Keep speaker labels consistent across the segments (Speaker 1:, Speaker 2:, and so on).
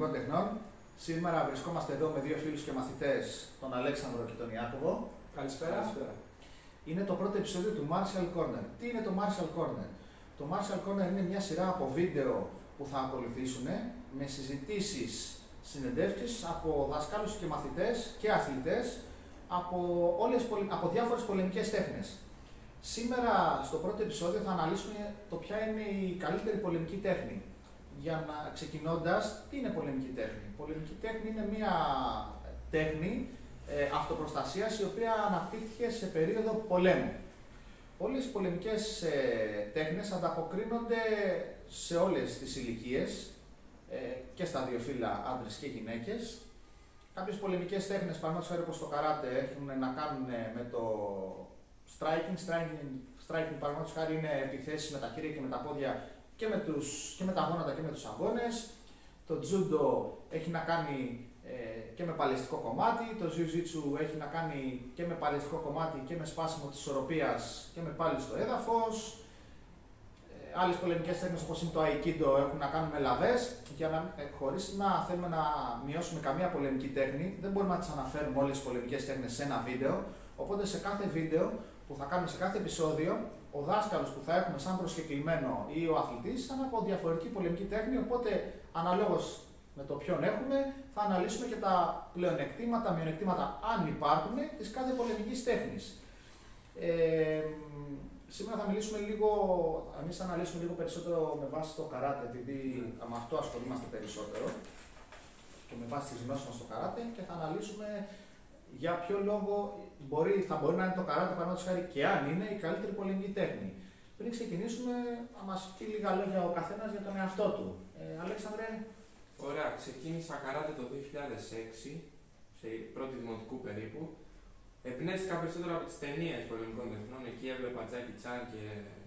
Speaker 1: πολεμικών τεχνών. Σήμερα βρισκόμαστε εδώ με δύο φίλους και μαθητές, τον Αλέξανδρο και τον Ιάκωβο.
Speaker 2: Καλησπέρα.
Speaker 1: Καλησπέρα. Είναι το πρώτο επεισόδιο του Martial Corner. Τι είναι το Martial Corner? Το Martial Corner είναι μια σειρά από βίντεο που θα ακολουθήσουν με συζητήσεις, συνεντεύξεις από δασκάλους και μαθητές και αθλητές από, όλες, από διάφορες πολεμικές τέχνες. Σήμερα στο πρώτο επεισόδιο θα αναλύσουμε το ποια είναι η καλύτερη πολεμική τέχνη. Για να ξεκινώντας, τι είναι πολεμική τέχνη; Πολεμική τέχνη είναι μια τέχνη ε, αυτοπροστασίας η οποία αναπτύχθηκε σε περίοδο πολέμου. Όλες οι πολεμικές ε, τέχνες ανταποκρίνονται σε όλες τις ηλικίες ε, και στα δύο φύλλα άντρες και γυναίκες. Κάποιες πολεμικές τέχνες, παραδείγματος χάρη όπως το καράτε, έχουν να κάνουν με το striking. Striking, striking παραδείγματος χάρη είναι επιθέσεις με τα χέρια και με τα πόδια και με, τους, και με τα γόνατα και με τους αγώνες. Το judo έχει να κάνει ε, και με παλαιστικό κομμάτι. Το Jiu-Jitsu έχει να κάνει και με παλαιστικό κομμάτι και με σπάσιμο της ισορροπίας και με πάλι στο έδαφος. Ε, άλλες πολεμικές τέχνες όπως είναι το Aikido έχουν να κάνουν με λαβές. Για να, ε, χωρίς να θέλουμε να μειώσουμε καμία πολεμική τέχνη, δεν μπορούμε να τις αναφέρουμε όλες τις πολεμικές τέχνες σε ένα βίντεο. Οπότε σε κάθε βίντεο που θα κάνουμε σε κάθε επεισόδιο, ο δάσκαλος που θα έχουμε σαν προσκεκλημένο ή ο αθλητής θα είναι από διαφορετική πολεμική τέχνη. Οπότε, αναλόγως με το ποιον έχουμε, θα αναλύσουμε και τα πλεονεκτήματα, μειονεκτήματα, αν υπάρχουν, της κάθε πολεμικής τέχνης. Ε, σήμερα θα μιλήσουμε λίγο, εμείς θα αναλύσουμε λίγο περισσότερο με βάση το καράτε, επειδή mm. με αυτό ασχολούμαστε περισσότερο και με βάση τις γνώσεις μας στο καράτε και θα αναλύσουμε για ποιο λόγο μπορεί, θα μπορεί να είναι το καράτε παραδείγματος χάρη και αν είναι η καλύτερη πολεμική τέχνη. Πριν ξεκινήσουμε, θα μας πει λίγα λόγια ο καθένας για τον εαυτό του. Ε, Αλέξανδρε.
Speaker 3: Ωραία, ξεκίνησα καράτε το 2006, σε πρώτη δημοτικού περίπου. Επινέστηκα περισσότερο από τις ταινίες πολεμικών τεχνών. Εκεί έβλεπα Τζάκι Τσάν και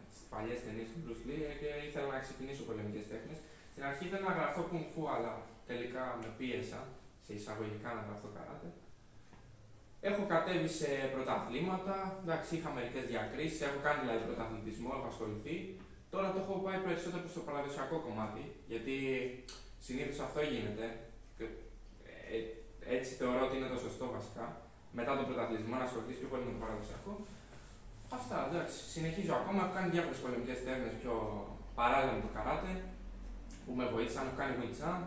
Speaker 3: τις παλιές ταινίες του Bruce Lee και ήθελα να ξεκινήσω πολεμικές τέχνες. Στην αρχή ήθελα να γραφτώ κουνφού, αλλά τελικά με πίεσα σε εισαγωγικά να γραφτώ καράτε. Έχω κατέβει σε πρωταθλήματα, εντάξει, είχα μερικές διακρίσεις, έχω κάνει δηλαδή πρωταθλητισμό, έχω ασχοληθεί. Τώρα το έχω πάει περισσότερο στο παραδοσιακό κομμάτι, γιατί συνήθως αυτό γίνεται. Και, ε, έτσι θεωρώ ότι είναι το σωστό βασικά. Μετά τον πρωταθλητισμό να ασχοληθείς πιο πολύ με το παραδοσιακό. Αυτά, εντάξει. Συνεχίζω ακόμα. Έχω κάνει διάφορες πολεμικές τέχνε πιο παράλληλα με το καράτε που με βοήθησαν. Έχω κάνει γουιτσάν.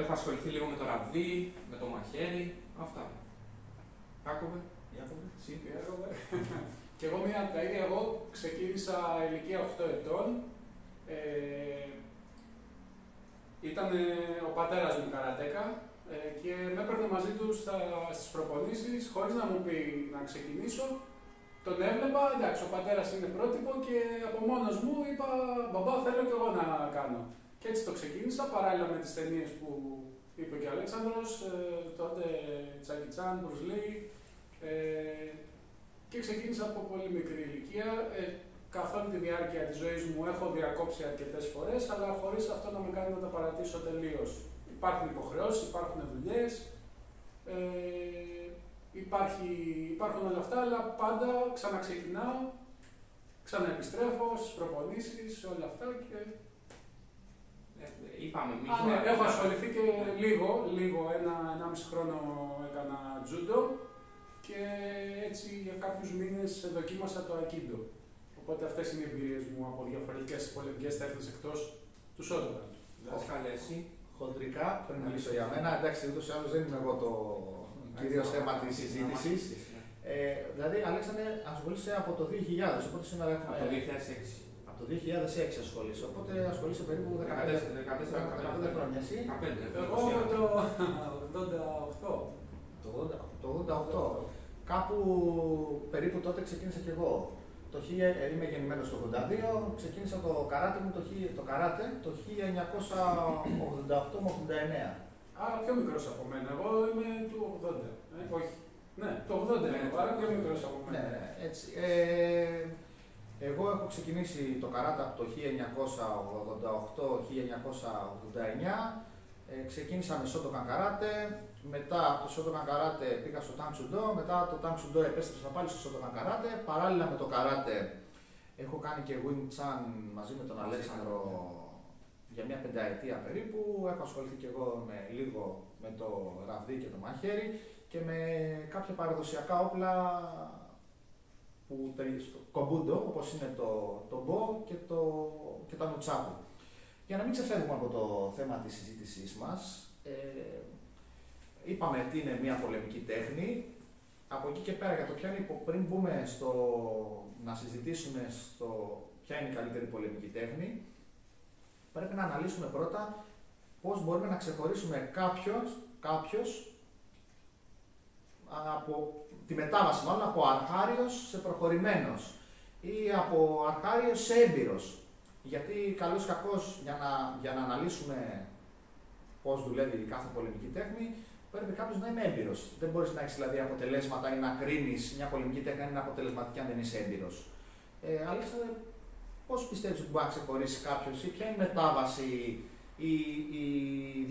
Speaker 3: Έχω ασχοληθεί λίγο με το ραβδί, με το μαχαίρι. Αυτά. Άκουμε.
Speaker 2: Εσύ. Και εγώ μια τα ίδια, εγώ ξεκίνησα ηλικία 8 ετών. Ε, ήταν ο πατέρας μου καρατέκα ε, και με έπαιρνε μαζί του στις προπονήσεις χωρίς να μου πει να ξεκινήσω. Τον έβλεπα, εντάξει, ο πατέρας είναι πρότυπο και από μόνος μου είπα «Μπαμπά, θέλω και εγώ να κάνω». Και έτσι το ξεκίνησα, παράλληλα με τις ταινίες που είπε και ο Αλέξανδρος, ε, τότε Τσάκι Τσάν, ε, και ξεκίνησα από πολύ μικρή ηλικία. Ε, καθ' όλη τη διάρκεια της ζωής μου έχω διακόψει αρκετές φορές, αλλά χωρίς αυτό να με κάνει να τα παρατήσω τελείως. Υπάρχουν υποχρεώσεις, υπάρχουν δουλειές, ε, υπάρχει, υπάρχουν όλα αυτά, αλλά πάντα ξαναξεκινάω, ξαναεπιστρέφω στις προπονήσεις, όλα αυτά και.
Speaker 3: Ε, είπαμε, μη
Speaker 2: Α, ναι, έχω ασχοληθεί και λίγο, λίγο, ένα, ένα μισή χρόνο έκανα τζούντο και έτσι για κάποιους μήνες δοκίμασα το Aikido. Οπότε αυτές είναι οι εμπειρίες μου από διαφορετικές πολεμικές τέχνες εκτός του Σόντογαν.
Speaker 3: Δάσκαλε, εσύ.
Speaker 1: Χοντρικά, πριν μιλήσω για μένα, εντάξει, ούτως ή άλλως δεν είμαι εγώ το κυρίω θέμα της συζήτησης.
Speaker 3: Ναι.
Speaker 1: Ε, δηλαδή, Αλέξανδρε, ασχολείσαι από το 2000, οπότε σήμερα
Speaker 3: έχουμε. Από το 2006.
Speaker 1: Από το 2006 ασχολείσαι, οπότε ασχολείσαι περίπου 15 χρόνια. Εσύ;
Speaker 2: Εγώ το 88.
Speaker 1: Το 88. Κάπου περίπου τότε ξεκίνησα κι εγώ. Το 1000, ε, είμαι γεννημένος το 82, ξεκίνησα το καράτε μου το, το καράτε το 1988 με 89.
Speaker 2: Άρα πιο μικρός από μένα. Εγώ είμαι του 80. Ε, όχι. Ναι, το 80 είναι, άρα πιο μικρός από μένα.
Speaker 1: Ναι, έτσι. Ε, εγώ έχω ξεκινήσει το καράτε από το 1988-1989. Ε, ξεκίνησα με Shotokan Karate, μετά από το Shotokan Karate πήγα στο Tang μετά το Tang Sudo επέστρεψα πάλι στο Shotokan Karate. Παράλληλα με το Karate έχω κάνει και Wing Chun μαζί με τον Αλέξανδρο για μια πενταετία περίπου. Έχω ασχοληθεί και εγώ με λίγο με το ραβδί και το μαχαίρι και με κάποια παραδοσιακά όπλα που στο κομπούντο, όπως είναι το, το μπο και, το, και τα νουτσάπου. Για να μην ξεφεύγουμε από το θέμα της συζήτησής μας, ε, είπαμε τι είναι μια πολεμική τέχνη. Από εκεί και πέρα, για το ποια είναι, πριν μπούμε στο, να συζητήσουμε στο ποια είναι η καλύτερη πολεμική τέχνη, πρέπει να αναλύσουμε πρώτα πώς μπορούμε να ξεχωρίσουμε κάποιος, κάποιος από τη μετάβαση μάλλον από αρχάριος σε προχωρημένος ή από αρχάριος σε έμπειρος. Γιατί καλώς κακώς για να, για να αναλύσουμε πώς δουλεύει κάθε πολεμική τέχνη, πρέπει κάποιος να είναι έμπειρος. Δεν μπορείς να έχεις δηλαδή αποτελέσματα ή να κρίνεις μια πολεμική τέχνη αν είναι αποτελεσματική αν δεν είσαι έμπειρος. Ε, Αλέξανδρε, πώς πιστεύεις ότι μπορεί να ξεχωρίσει κάποιος ή ποια είναι η μετάβαση ή η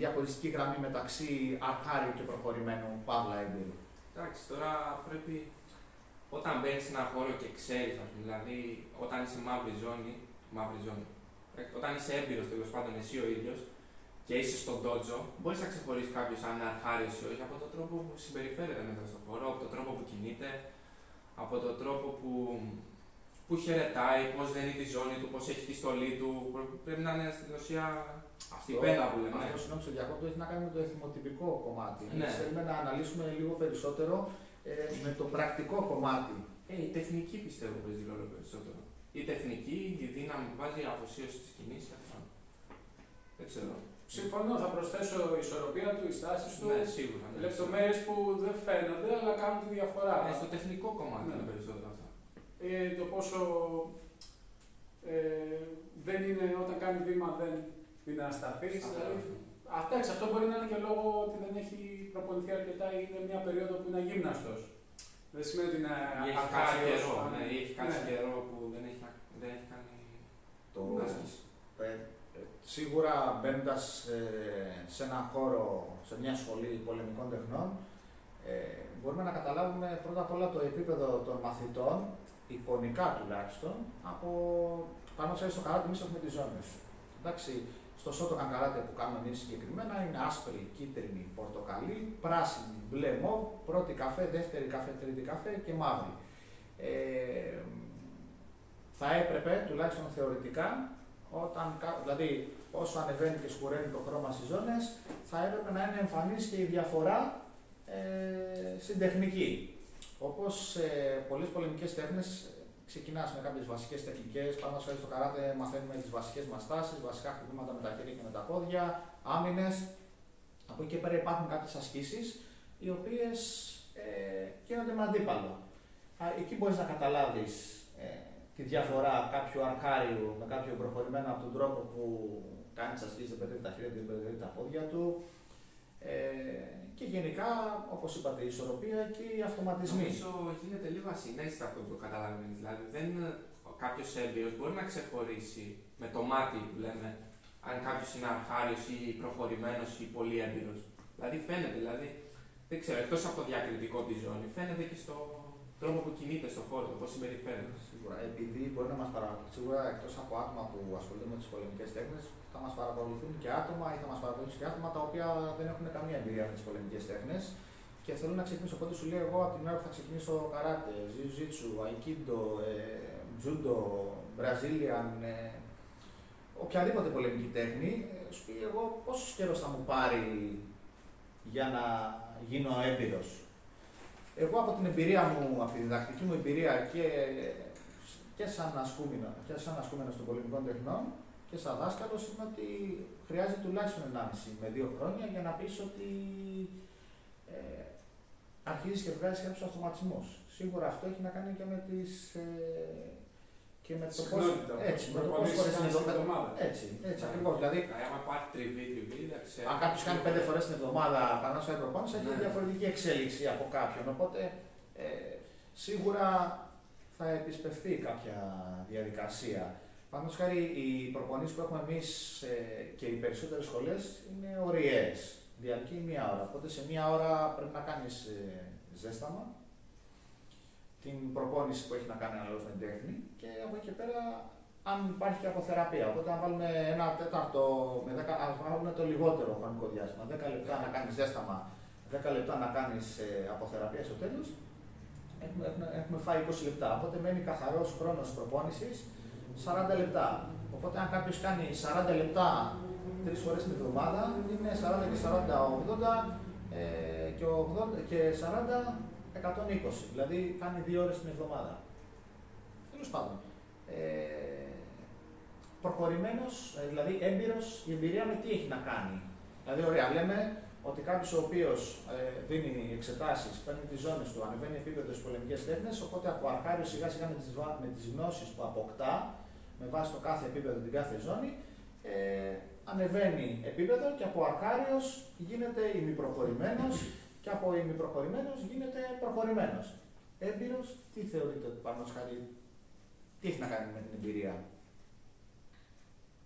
Speaker 1: διαχωριστική γραμμή μεταξύ αρχάριου και προχωρημένου παύλα έμπειρου;
Speaker 3: Εντάξει, τώρα πρέπει όταν μπαίνεις σε ένα χώρο και ξέρεις, δηλαδή όταν είσαι μαύρη ζώνη, μαύρη ζώνη, ε, όταν είσαι έμπειρος τέλος πάντων εσύ ο ίδιος, και είσαι στον τότζο, μπορείς να ξεχωρίσει κάποιος αν είναι αρχάριος ή όχι από τον τρόπο που συμπεριφέρεται μέσα στον χώρο, από τον τρόπο που κινείται, από τον τρόπο που, που χαιρετάει, πώς δένει τη ζώνη του, πώς έχει τη στολή του. Πρέπει να είναι στην ουσία αυτή η πένα που λέμε.
Speaker 1: Αυτό συγγνώμη στο διακόπτω έχει να κάνει με το εθιμοτυπικό κομμάτι.
Speaker 3: Ναι.
Speaker 1: Θέλουμε να αναλύσουμε λίγο περισσότερο ε, με το πρακτικό κομμάτι.
Speaker 3: Ε, η τεχνική πιστεύω παίζει ρόλο περισσότερο. Η τεχνική, η δύναμη που βάζει η αφοσίωση της κινήσης. Δεν ξέρω.
Speaker 2: Συμφωνώ, θα προσθέσω η ισορροπία του, οι στάσεις του.
Speaker 3: Ναι, σίγουρα. Ναι,
Speaker 2: Λεπτομέρειες που δεν φαίνονται, αλλά κάνουν τη διαφορά.
Speaker 3: Ναι, στο τεχνικό κομμάτι ναι. είναι περισσότερο αυτό.
Speaker 2: Ε, το πόσο ε, δεν είναι όταν κάνει βήμα δεν είναι ασταθή. Δηλαδή, αυτά, αυτό μπορεί να είναι και λόγω ότι δεν έχει προπονηθεί αρκετά ή είναι μια περίοδο που είναι αγύμναστος. Δεν σημαίνει ότι είναι
Speaker 3: έχει κάτσει καιρό, ναι, έχει κάτσει ναι. καιρό που δεν έχει, δεν έχει κάνει
Speaker 1: το άσκηση. Σίγουρα μπαίνοντας ε, σε ένα χώρο, σε μια σχολή πολεμικών τεχνών, ε, μπορούμε να καταλάβουμε πρώτα απ' όλα το επίπεδο των μαθητών, εικονικά τουλάχιστον, από πάνω σε στο καράτε εμείς έχουμε τις ζώνες. Εντάξει, στο σώτο καράτε που κάνουμε εμείς συγκεκριμένα είναι άσπρη, κίτρινη, πορτοκαλί, πράσινη, μπλε μοβ, πρώτη καφέ, δεύτερη καφέ, τρίτη καφέ και μαύρη. Ε, θα έπρεπε, τουλάχιστον θεωρητικά, όταν, δηλαδή όσο ανεβαίνει και σκουραίνει το χρώμα στις ζώνες, θα έπρεπε να είναι εμφανής και η διαφορά ε, στην τεχνική. Όπως σε πολλές πολεμικές τέχνες, ξεκινάς με κάποιες βασικές τεχνικές. Πάνω στο καράτε μαθαίνουμε τις βασικές μας τάσεις, βασικά χτυπήματα με τα χέρια και με τα πόδια, άμυνες. Από εκεί και πέρα υπάρχουν κάποιες ασκήσεις οι οποίες ε, γίνονται με αντίπαλο. Εκεί μπορείς να καταλάβεις ε, τη διαφορά κάποιου αρχάριου με κάποιο προχωρημένο από τον τρόπο που κάνει τις ασκήσει, δεν πετρεύει τα χέρια του, δεν πετρεύει τα πόδια του. Ε, και γενικά, όπως είπατε, η ισορροπία και οι αυτοματισμοί.
Speaker 3: Νομίζω γίνεται λίγο ασυνέστητα αυτό που το καταλαβαίνεις. Δηλαδή, δεν, κάποιος έμπειρος μπορεί να ξεχωρίσει με το μάτι που λέμε αν κάποιος είναι αρχάριος ή προχωρημένος ή πολύ έμπειρος. Δηλαδή, φαίνεται, δηλαδή, δεν ξέρω, εκτός από το διακριτικό της ζώνη, φαίνεται και στο τρόπο που κινείται στον χώρο, πώς συμπεριφέρεται.
Speaker 1: Σίγουρα, επειδή μπορεί να μας παρακολουθούν, σίγουρα εκτός από άτομα που ασχολούνται με τις πολεμικές τέχνες, θα μας παρακολουθούν και άτομα ή θα μας παρακολουθούν και άτομα τα οποία δεν έχουν καμία εμπειρία με τις πολεμικές τέχνες. Και θέλω να ξεκινήσω. Οπότε σου λέω εγώ από την ώρα που θα ξεκινήσω καράτε, ζιουζίτσου, αϊκίντο, ε, τζούντο, μπραζίλιαν, ε, οποιαδήποτε πολεμική τέχνη, ε, σου πει εγώ πόσος καιρός θα μου πάρει για να γίνω έμπειρο. Εγώ από την εμπειρία μου, από τη διδακτική μου εμπειρία και, και σαν ασκούμενο, και σαν ασκούμενο των πολεμικών τεχνών, και σαν δάσκαλος είναι ότι χρειάζεται τουλάχιστον 1,5 με 2 χρόνια για να πεις ότι ε, αρχίζεις και βγάζεις κάποιους αυτοματισμούς. Σίγουρα αυτό έχει να κάνει και με τις. Ε, και με το πώ. Έτσι, με το πόσε φορέ την εβδομάδα. Έτσι, έτσι
Speaker 3: ναι.
Speaker 1: ακριβώς. Δηλαδή,
Speaker 3: άμα πάρει τριβή, τριβή,
Speaker 1: Αν κάποιος κάνει πέντε φορές την εβδομάδα πάνω σε προπόνηση, έχει ναι. διαφορετική εξέλιξη από κάποιον. Οπότε ε, σίγουρα θα επισπευθεί κάποια διαδικασία. Πάνω χάρη, οι προπονήσεις που έχουμε εμείς ε, και οι περισσότερες σχολές είναι ωριαίε. Διαρκεί μία ώρα. Οπότε σε μία ώρα πρέπει να κάνεις ε, ζέσταμα, την προπόνηση που έχει να κάνει αναλόγως με την τέχνη και από εκεί και πέρα αν υπάρχει και αποθεραπεία. Οπότε, αν βάλουμε ένα τέταρτο, με 10, αν βάλουμε το λιγότερο χρονικό διάστημα, 10 λεπτά να κάνεις ζέσταμα, 10 λεπτά να κάνεις ε, αποθεραπεία στο τέλος, έχουμε, έχουμε, έχουμε φάει 20 λεπτά. Οπότε μένει καθαρός χρόνος προπόνησης 40 λεπτά. Οπότε, αν κάποιος κάνει 40 λεπτά τρεις φορές την εβδομάδα, είναι 40 και 40, 80 ε, και, 80, και 40, 120. Δηλαδή κάνει δύο ώρες την εβδομάδα. Τέλος πάντων. Ε, προχωρημένος, ε, δηλαδή έμπειρος, η εμπειρία με τι έχει να κάνει. Δηλαδή, ωραία, λέμε ότι κάποιος ο οποίος ε, δίνει εξετάσεις, παίρνει τις ζώνες του, ανεβαίνει επίπεδος στις πολεμικές τέχνες, οπότε από αρχάριο σιγά σιγά με τις γνώσεις που αποκτά, με βάση το κάθε επίπεδο την κάθε ζώνη, ε, ανεβαίνει επίπεδο και από αρχάριος γίνεται ημιπροχωρημένος και από ημιπροχωρημένος γίνεται προχωρημένος. Έμπειρος, τι θεωρείτε ότι πάνω χάρη, τι έχει να κάνει με την εμπειρία;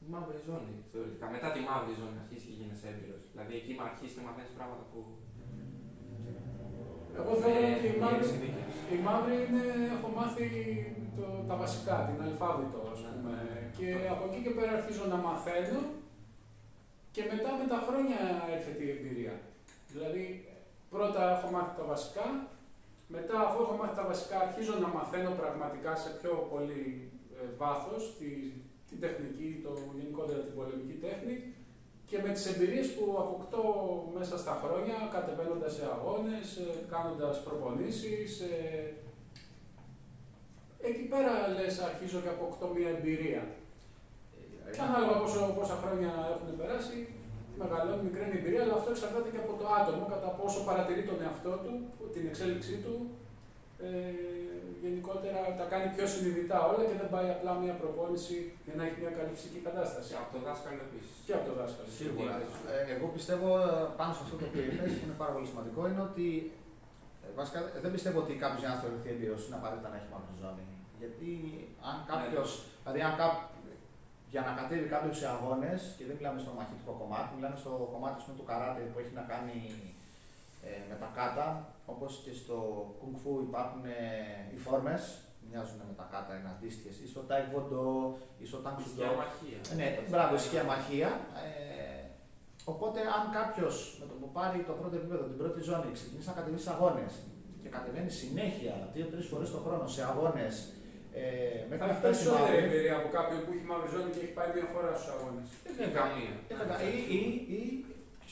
Speaker 3: Η μαύρη ζώνη, θεωρητικά. Μετά τη μαύρη ζώνη αρχίζει και γίνεσαι έμπειρος. Δηλαδή εκεί αρχίζει και μαθαίνεις πράγματα που.
Speaker 2: Εγώ θεωρώ ότι η μαύρη, η μαύρη είναι, έχω μάθει το, τα βασικά, την αλφάβητο, ας πούμε. Και από εκεί και πέρα αρχίζω να μαθαίνω και μετά με τα χρόνια έρχεται η εμπειρία. Δηλαδή, πρώτα έχω μάθει τα βασικά, μετά αφού έχω μάθει τα βασικά αρχίζω να μαθαίνω πραγματικά σε πιο πολύ ε, βάθος τη, την τεχνική, το γενικότερα την πολεμική τέχνη και με τις εμπειρίες που αποκτώ μέσα στα χρόνια, κατεβαίνοντας σε αγώνες, ε, κάνοντας προπονήσεις, ε, εκεί πέρα λες αρχίζω και αποκτώ μια εμπειρία. Και ανάλογα πόσο, πόσα χρόνια έχουν περάσει, μεγαλώνει, μικραίνει εμπειρία, αλλά αυτό εξαρτάται και από το άτομο, κατά πόσο παρατηρεί τον εαυτό του, την εξέλιξή του. Ε, γενικότερα τα κάνει πιο συνειδητά όλα και δεν πάει απλά μια προπόνηση για να έχει μια καλή ψυχική κατάσταση.
Speaker 3: Και από το δάσκαλο επίσης.
Speaker 2: Και από το δάσκαλο.
Speaker 1: Σίγουρα. Ε, εγώ πιστεύω πάνω σε αυτό το οποίο είπες, που είναι πάρα πολύ σημαντικό, είναι ότι ε, βασικά, δεν πιστεύω ότι κάποιο για να θεωρηθεί εμπειρό είναι απαραίτητα να έχει μαύρη ζώνη. Γιατί αν ναι. κάποιος, δηλαδή αν κάποιο, για να κατέβει κάποιος σε αγώνες, και δεν μιλάμε στο μαχητικό κομμάτι, μιλάμε στο κομμάτι του καράτε που έχει να κάνει ε, με τα κάτα, όπως και στο κουνγκ φου υπάρχουν ε, οι φόρμες, μοιάζουν με τα κάτα, είναι αντίστοιχε, ή στο τάιβοντο, ή στο τάγκσουντο.
Speaker 3: μαχία.
Speaker 1: Ναι, μπράβο, ισχύα μαχία. Ε, οπότε, αν κάποιος με το που πάρει το πρώτο επίπεδο, την πρώτη ζώνη, ξεκινήσει να κατεβεί σε αγώνες και κατεβαίνει συνέχεια δύο-τρεις φορές το χρόνο σε αγώνες
Speaker 2: ε, μετά θα φτάσει η εμπειρία από κάποιον που έχει μαύρη ζώνη και έχει πάει μία φορά στους αγώνες.
Speaker 1: Δεν καμία. Ή, ή, ή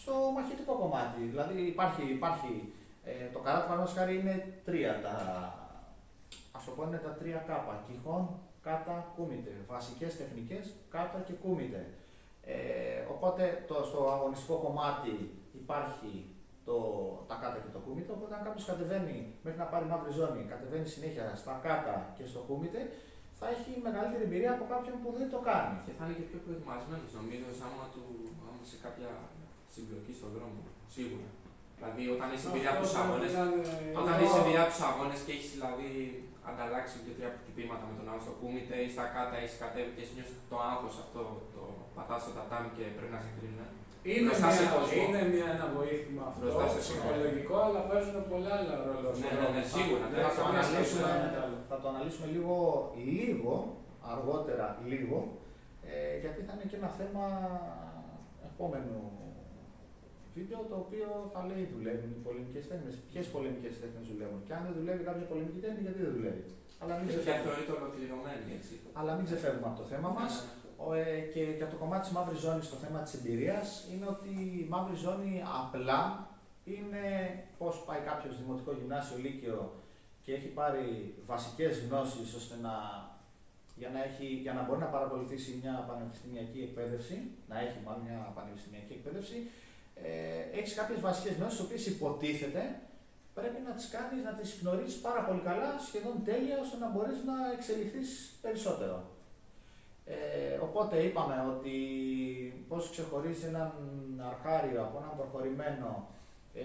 Speaker 1: στο μαχητικό κομμάτι. Δηλαδή υπάρχει, υπάρχει ε, το καράτε παραδείγματος χάρη είναι τρία. Τα, ας το πω είναι τα τρία κάπα. Κιχών, κάτα, κούμιτε. Βασικές τεχνικές, κάτα και κούμιτε. Ε, οπότε το, στο αγωνιστικό κομμάτι υπάρχει το, τα κάτα και το κούμιτε. Οπότε, αν κάποιος κατεβαίνει μέχρι να πάρει μαύρη ζώνη, κατεβαίνει συνέχεια στα κάτα και στο κούμιτε, θα έχει μεγαλύτερη εμπειρία από κάποιον που δεν το κάνει.
Speaker 3: Και θα είναι και πιο προετοιμασμένος, νομίζω, άμα, του, άμα σε κάποια συμπλοκή στον δρόμο. Σίγουρα. Δηλαδή, όταν είσαι εμπειρία από τους αγώνε, όταν είσαι εμπειρία από τους αγώνες και έχεις δηλαδή ανταλλάξει δύο-τρία αποτυπήματα με τον άλλο στο κούμιτε ή στα κάτα, έχει κατέβει και έχει νιώσει το άγχος αυτό, το πατάς στο τατάμι και πρέπει να σε κρίνουν.
Speaker 2: Είναι, μια, είναι μια, ένα βοήθημα αυτό, ψυχολογικό, αλλά παίζουν πολλά άλλα ρόλο.
Speaker 3: Ναι, ναι, ναι, σίγουρα.
Speaker 1: Ναι, θα, το αναλύσουμε, θα το αναλύσουμε λίγο, λίγο αργότερα, λίγο, ε, γιατί θα είναι και ένα θέμα επόμενου βίντεο το οποίο θα λέει δουλεύουν οι πολεμικές τέχνες. Ποιες πολεμικές τέχνες δουλεύουν. Και αν δεν δουλεύει κάποια πολεμική τέχνη, γιατί δεν δουλεύει;
Speaker 3: Αλλά μην ξεφεύγουμε. ολοκληρωμένη, έτσι.
Speaker 1: Αλλά μην ξεφεύγουμε από το θέμα μας. Ναι. Ε, και για το κομμάτι της μαύρης ζώνης, το θέμα της εμπειρίας είναι ότι η μαύρη ζώνη απλά είναι πώς πάει κάποιος δημοτικό γυμνάσιο λύκειο και έχει πάρει βασικές γνώσεις ώστε να για να, έχει, για να μπορεί να παρακολουθήσει μια πανεπιστημιακή εκπαίδευση, να έχει μάλλον μια πανεπιστημιακή εκπαίδευση, ε, έχεις κάποιες βασικές γνώσεις, τι οποίες υποτίθεται πρέπει να τις κάνεις, να τις γνωρίζει πάρα πολύ καλά, σχεδόν τέλεια, ώστε να μπορείς να εξελιχθείς περισσότερο. Ε, οπότε είπαμε ότι πώς ξεχωρίζει έναν αρχάριο από έναν προχωρημένο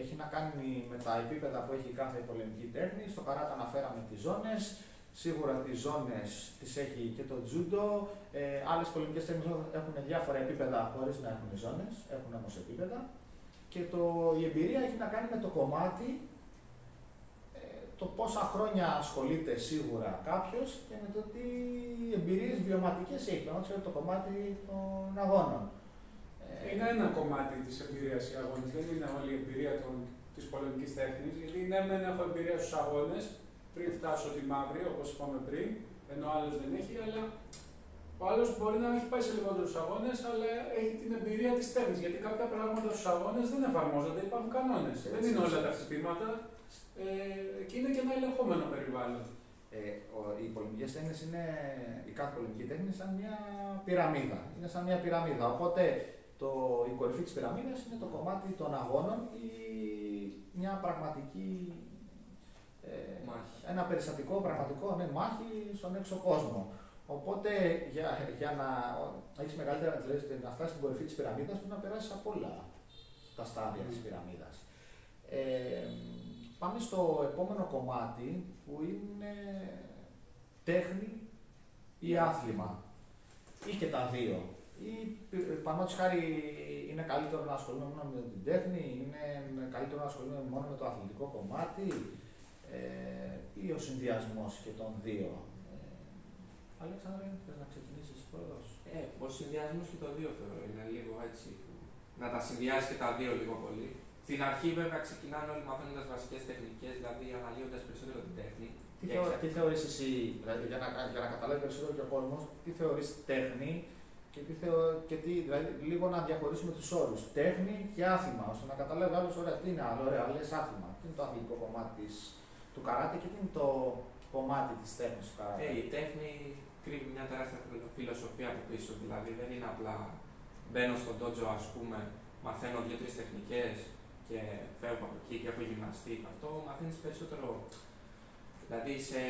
Speaker 1: έχει να κάνει με τα επίπεδα που έχει κάθε πολεμική τέχνη. Στο καράτα αναφέραμε τις ζώνες, σίγουρα τις ζώνες τις έχει και το τζούντο. Ε, άλλες πολεμικές τέχνες έχουν διάφορα επίπεδα χωρίς να έχουν ζώνες, έχουν όμως επίπεδα. Και το, η εμπειρία έχει να κάνει με το κομμάτι ε, το πόσα χρόνια ασχολείται σίγουρα κάποιος και με το τι εμπειρίες βιωματικές έχει. Παραδείγματο το κομμάτι των αγώνων.
Speaker 2: Ε, είναι ένα κομμάτι της εμπειρίας οι αγώνες. Δεν είναι όλη η εμπειρία της πολεμικής τέχνης. Γιατί ναι, δεν έχω εμπειρία στους αγώνες πριν φτάσω τη μαύρη, όπως είπαμε πριν, ενώ άλλος δεν έχει, αλλά ο άλλος μπορεί να έχει πάει σε λιγότερους αγώνες, αλλά έχει την εμπειρία της τέχνη. Γιατί κάποια πράγματα στους αγώνες δεν εφαρμόζονται, υπάρχουν κανόνες. Δεν είναι όλα τα χτυπήματα ε, και είναι και ένα ελεγχόμενο περιβάλλον.
Speaker 1: Ε, ο, οι πολεμικές τέχνε είναι, η κάθε πολεμική τέχνη είναι σαν μια πυραμίδα. Είναι σαν μια πυραμίδα. Οπότε το, η κορυφή της πυραμίδας είναι το κομμάτι των αγώνων ή μια πραγματική. Ε, ένα περιστατικό, πραγματικό ναι, μάχη στον έξω κόσμο. Οπότε για, για να έχεις μεγαλύτερα, δηλαδή να φτάσεις στην κορυφή της πυραμίδας, πρέπει να περάσεις από όλα τα στάδια mm. τη πυραμίδας. Ε, πάμε στο επόμενο κομμάτι που είναι τέχνη ή άθλημα. Ή και τα δύο. Ή πάνω χάρη είναι καλύτερο να ασχολούμαι μόνο με την τέχνη, είναι καλύτερο να ασχολούμαι μόνο με το αθλητικό κομμάτι ε, ή ο συνδυασμός και των δύο. Αλέξανδρε, θες να ξεκινήσεις πρώτος;
Speaker 3: Ε, ο συνδυασμός και το δύο θεωρώ είναι λίγο έτσι. Να τα συνδυάσεις και τα δύο λίγο πολύ. Στην αρχή βέβαια ξεκινάνε όλοι μαθαίνοντας βασικές τεχνικές, δηλαδή αναλύοντας περισσότερο την τέχνη.
Speaker 1: Τι, θεω, τι θεωρείς εσύ, δηλαδή για να, για να καταλάβει περισσότερο και ο κόσμος, τι θεωρείς τέχνη και τι, θεω, και τι δηλαδή λίγο να διαχωρίσουμε τους όρους. Τέχνη και άθλημα, ώστε να καταλάβει άλλος, ωραία, τι είναι άλλο, ωραία, λες άθλημα. Τι είναι το αθλητικό κομμάτι της, του καράτε και τι είναι το κομμάτι της τέχνης του καράτε;
Speaker 3: Ε, η τέχνη κρύβει μια τεράστια φιλοσοφία από πίσω. Δηλαδή δεν είναι απλά μπαίνω στον τότζο, ας πούμε, μαθαίνω δύο-τρεις τεχνικές και φεύγω από εκεί και από γυμναστή. Αυτό μαθαίνεις περισσότερο. Δηλαδή σε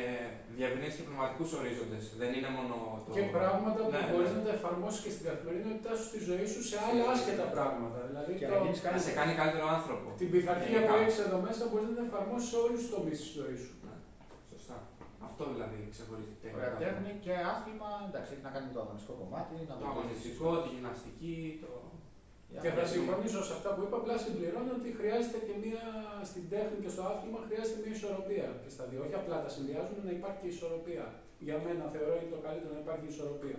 Speaker 3: διευνήσεις και πνευματικούς ορίζοντες. Δεν είναι μόνο το.
Speaker 2: Και πράγματα που ναι, μπορείς ναι. να τα εφαρμόσεις και στην καθημερινότητά σου στη ζωή σου σε άλλα άσχετα πράγματα. Δηλαδή
Speaker 3: και το... να σε κάνει καλύτερο άνθρωπο.
Speaker 2: Την πειθαρχία που έχεις εδώ μέσα μπορείς να την εφαρμόσεις σε όλους τους τομείς της ζωής σου.
Speaker 3: Αυτό δηλαδή ξεχωρίζει
Speaker 1: τέχνη. Ωραία, τέχνη και άθλημα, εντάξει, έχει να κάνει το αγωνιστικό κομμάτι.
Speaker 3: Να το αγωνιστικό, τη γυμναστική, το.
Speaker 2: Και θα συμφωνήσω σε αυτά που είπα, απλά συμπληρώνω ότι χρειάζεται και μία στην τέχνη και στο άθλημα χρειάζεται μία ισορροπία και στα δύο. Όχι απλά τα συνδυάζουν, να υπάρχει και ισορροπία. Για μένα θεωρώ είναι το καλύτερο να υπάρχει ισορροπία.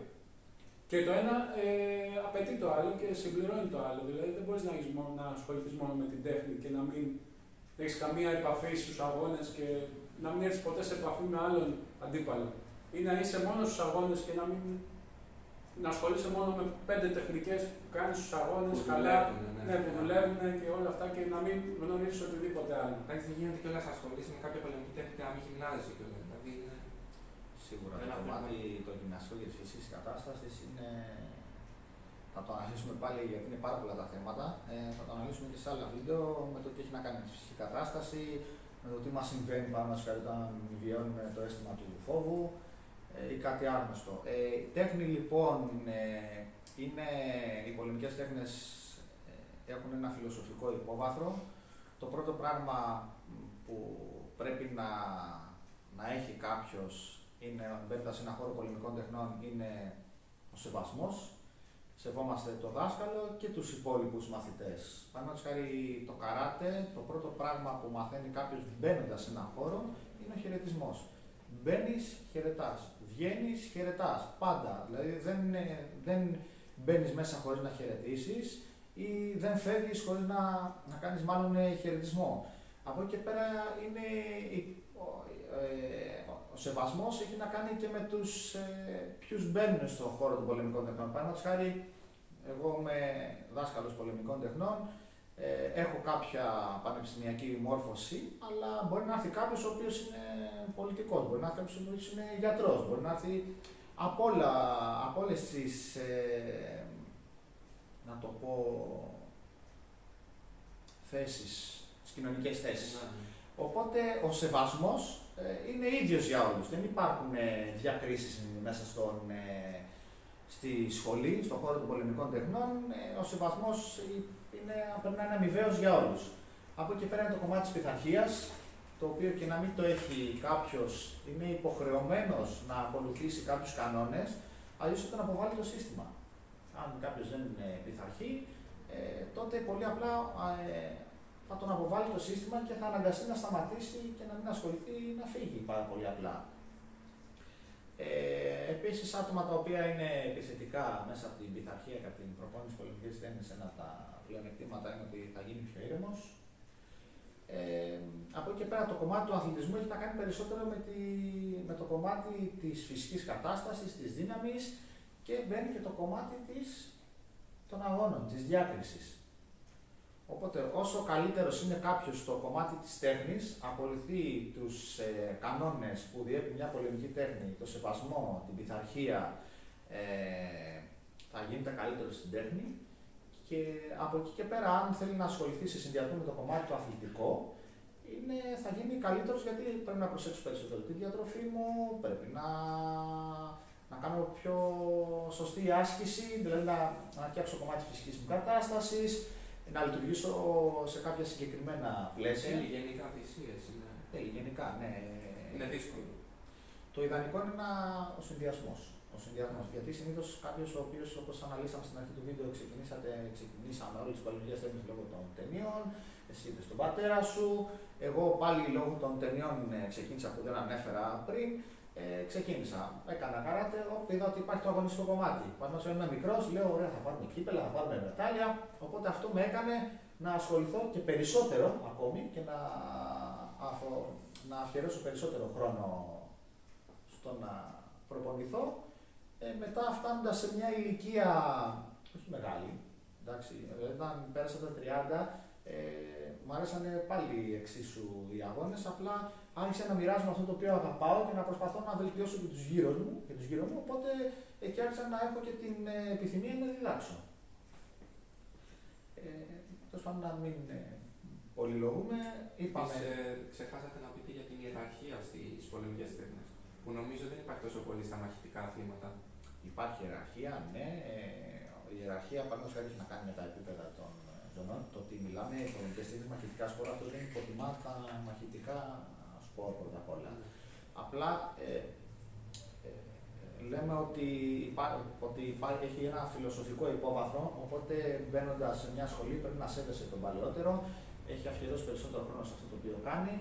Speaker 2: Και το ένα ε, απαιτεί το άλλο και συμπληρώνει το άλλο. Δηλαδή δεν μπορείς να, να ασχοληθείς μόνο με την τέχνη και να μην έχεις καμία επαφή στους αγώνες και να μην έρθεις ποτέ σε επαφή με άλλον αντίπαλο. Ή να είσαι μόνος στους αγώνες και να μην να ασχολείσαι μόνο με πέντε τεχνικές που κάνεις στους αγώνες καλά, ναι, ναι, που δουλεύουν και όλα αυτά και να μην γνωρίζει οτιδήποτε άλλο.
Speaker 3: Εντάξει, δεν γίνεται κιόλας να ασχολείσαι με κάποια πολεμική τέχνη και να μην γυμνάζει κιόλας. Δηλαδή είναι...
Speaker 1: Σίγουρα το κομμάτι το γυμναστικό για της φυσικής κατάστασης είναι. Θα το αναλύσουμε πάλι γιατί είναι πάρα πολλά τα θέματα. Ε, θα το αναλύσουμε και σε άλλα βίντεο με το τι έχει να κάνει με τη φυσική κατάσταση, με το τι μας συμβαίνει πάνω μα όταν βιώνουμε το αίσθημα του φόβου ε, ή κάτι άγνωστο. Ε, η τέχνη λοιπόν ε, είναι, οι πολεμικές τέχνες ε, έχουν ένα φιλοσοφικό υπόβαθρο. Το πρώτο πράγμα που πρέπει να, να έχει κάποιος είναι, μπαίνοντας σε ένα χώρο πολεμικών τεχνών είναι ο σεβασμός σεβόμαστε το δάσκαλο και τους υπόλοιπους μαθητές. Παραδείγματος χάρη το καράτε, το πρώτο πράγμα που μαθαίνει κάποιος μπαίνοντας σε έναν χώρο είναι ο χαιρετισμός. Μπαίνεις, χαιρετάς. Βγαίνεις, χαιρετάς. Πάντα. Δηλαδή δεν, δεν μπαίνεις μέσα χωρίς να χαιρετήσεις ή δεν φεύγεις χωρίς να, να κάνεις μάλλον χαιρετισμό. Από εκεί και πέρα είναι ο, ε, ο σεβασμός έχει να κάνει και με τους ε, ποιους μπαίνουν στον χώρο των πολεμικών τεχνών. Παραδείγματος χάρη, εγώ είμαι δάσκαλος πολεμικών τεχνών, ε, έχω κάποια πανεπιστημιακή μόρφωση, αλλά μπορεί να έρθει κάποιος ο οποίος είναι πολιτικός, μπορεί να έρθει κάποιος ο οποίος είναι γιατρός, μπορεί να έρθει από, όλα, από όλες τις, ε, να το πω, θέσεις, τις κοινωνικές θέσεις. Ναι. Οπότε ο σεβασμός ε, είναι ίδιος για όλους. Δεν υπάρχουν ε, διακρίσεις μέσα στον, ε, στη σχολή, στον χώρο των πολεμικών τεχνών. Ο σεβασμός είναι, πρέπει να είναι αμοιβαίος για όλους. Από εκεί πέρα είναι το κομμάτι της πειθαρχίας, το οποίο και να μην το έχει κάποιος, είναι υποχρεωμένος να ακολουθήσει κάποιους κανόνες, αλλιώς θα τον αποβάλει το σύστημα. Αν κάποιος δεν είναι πειθαρχή, τότε πολύ απλά θα τον αποβάλει το σύστημα και θα αναγκαστεί να σταματήσει και να μην ασχοληθεί να φύγει πάρα πολύ απλά. Ε, Επίσης, άτομα τα οποία είναι επιθετικά μέσα από την πειθαρχία κατά την προπόνηση πολιτικής τέχνη, ένα από τα πλεονεκτήματα είναι ότι θα γίνει πιο ήρεμος. Ε, από εκεί και πέρα το κομμάτι του αθλητισμού έχει να κάνει περισσότερο με, τη, με το κομμάτι της φυσικής κατάστασης, της δύναμης και μπαίνει και το κομμάτι της, των αγώνων, της διάκρισης. Οπότε όσο καλύτερος είναι κάποιος στο κομμάτι της τέχνης, ακολουθεί τους ε, κανόνες που διέπουν μια πολεμική τέχνη, το σεβασμό, την πειθαρχία, ε, θα γίνεται καλύτερο στην τέχνη. Και από εκεί και πέρα αν θέλει να ασχοληθεί σε συνδυασμό με το κομμάτι του αθλητικό, είναι, θα γίνει καλύτερος γιατί πρέπει να προσέξω περισσότερο τη διατροφή μου, πρέπει να, να κάνω πιο σωστή άσκηση, δηλαδή να, να φτιάξω κομμάτι της φυσικής μου κατάστασης, να λειτουργήσω σε κάποια συγκεκριμένα πλαίσια.
Speaker 3: Θέλει γενικά θυσίες. Ναι.
Speaker 1: Θέλει γενικά, ναι.
Speaker 3: Είναι δύσκολο.
Speaker 1: Το ιδανικό είναι ένα, ο συνδυασμός. Ο συνδυασμός. Γιατί συνήθως κάποιος ο οποίος, όπως αναλύσαμε στην αρχή του βίντεο, ξεκινήσατε, ξεκινήσαμε όλε τις παλαιολογίε τέχνης λόγω των ταινιών, εσύ είδες τον πατέρα σου. Εγώ πάλι λόγω των ταινιών ε, ξεκίνησα που δεν ανέφερα πριν ε, ξεκίνησα. Έκανα καράτε, όπου είδα ότι υπάρχει το αγωνιστικό κομμάτι. Πάνω σε ένα μικρός, λέω: Ωραία, θα πάρουμε κύπελα, θα πάρουμε μετάλλια. Οπότε αυτό με έκανε να ασχοληθώ και περισσότερο ακόμη και να, αφο, να αφιερώσω περισσότερο χρόνο στο να προπονηθώ. Ε, μετά φτάνοντας σε μια ηλικία όχι μεγάλη, εντάξει, δηλαδή όταν πέρασα τα 30, ε, μου άρεσαν πάλι εξίσου οι αγώνες, απλά άρχισα να μοιράζομαι αυτό το οποίο αγαπάω και να προσπαθώ να βελτιώσω και τους γύρω μου, και τους γύρω μου οπότε εκεί άρχισα να έχω και την ε, επιθυμία να διδάξω. Ε, Τέλος πάντων, να μην ε, πολυλογούμε, είπαμε.
Speaker 3: Ε, ξεχάσατε να πείτε για την ιεραρχία στις πολεμικές τέχνες, που νομίζω δεν υπάρχει τόσο πολύ στα μαχητικά αθλήματα.
Speaker 1: Υπάρχει ιεραρχία, ναι. Ε, η ιεραρχία πάνω έχει να κάνει με τα επίπεδα των ζωνών. Το ότι μιλάμε για πολεμικέ τέχνε, μαχητικά σπορά, αυτό δεν υποτιμά τα μαχητικά σπορ πρώτα απ' όλα. Απλά ε, ε, λέμε ότι, υπά, ότι υπάρχει, έχει ένα φιλοσοφικό υπόβαθρο, οπότε μπαίνοντας σε μια σχολή πρέπει να σέβεσαι τον παλαιότερο, έχει αφιερώσει περισσότερο χρόνο σε αυτό το οποίο κάνει,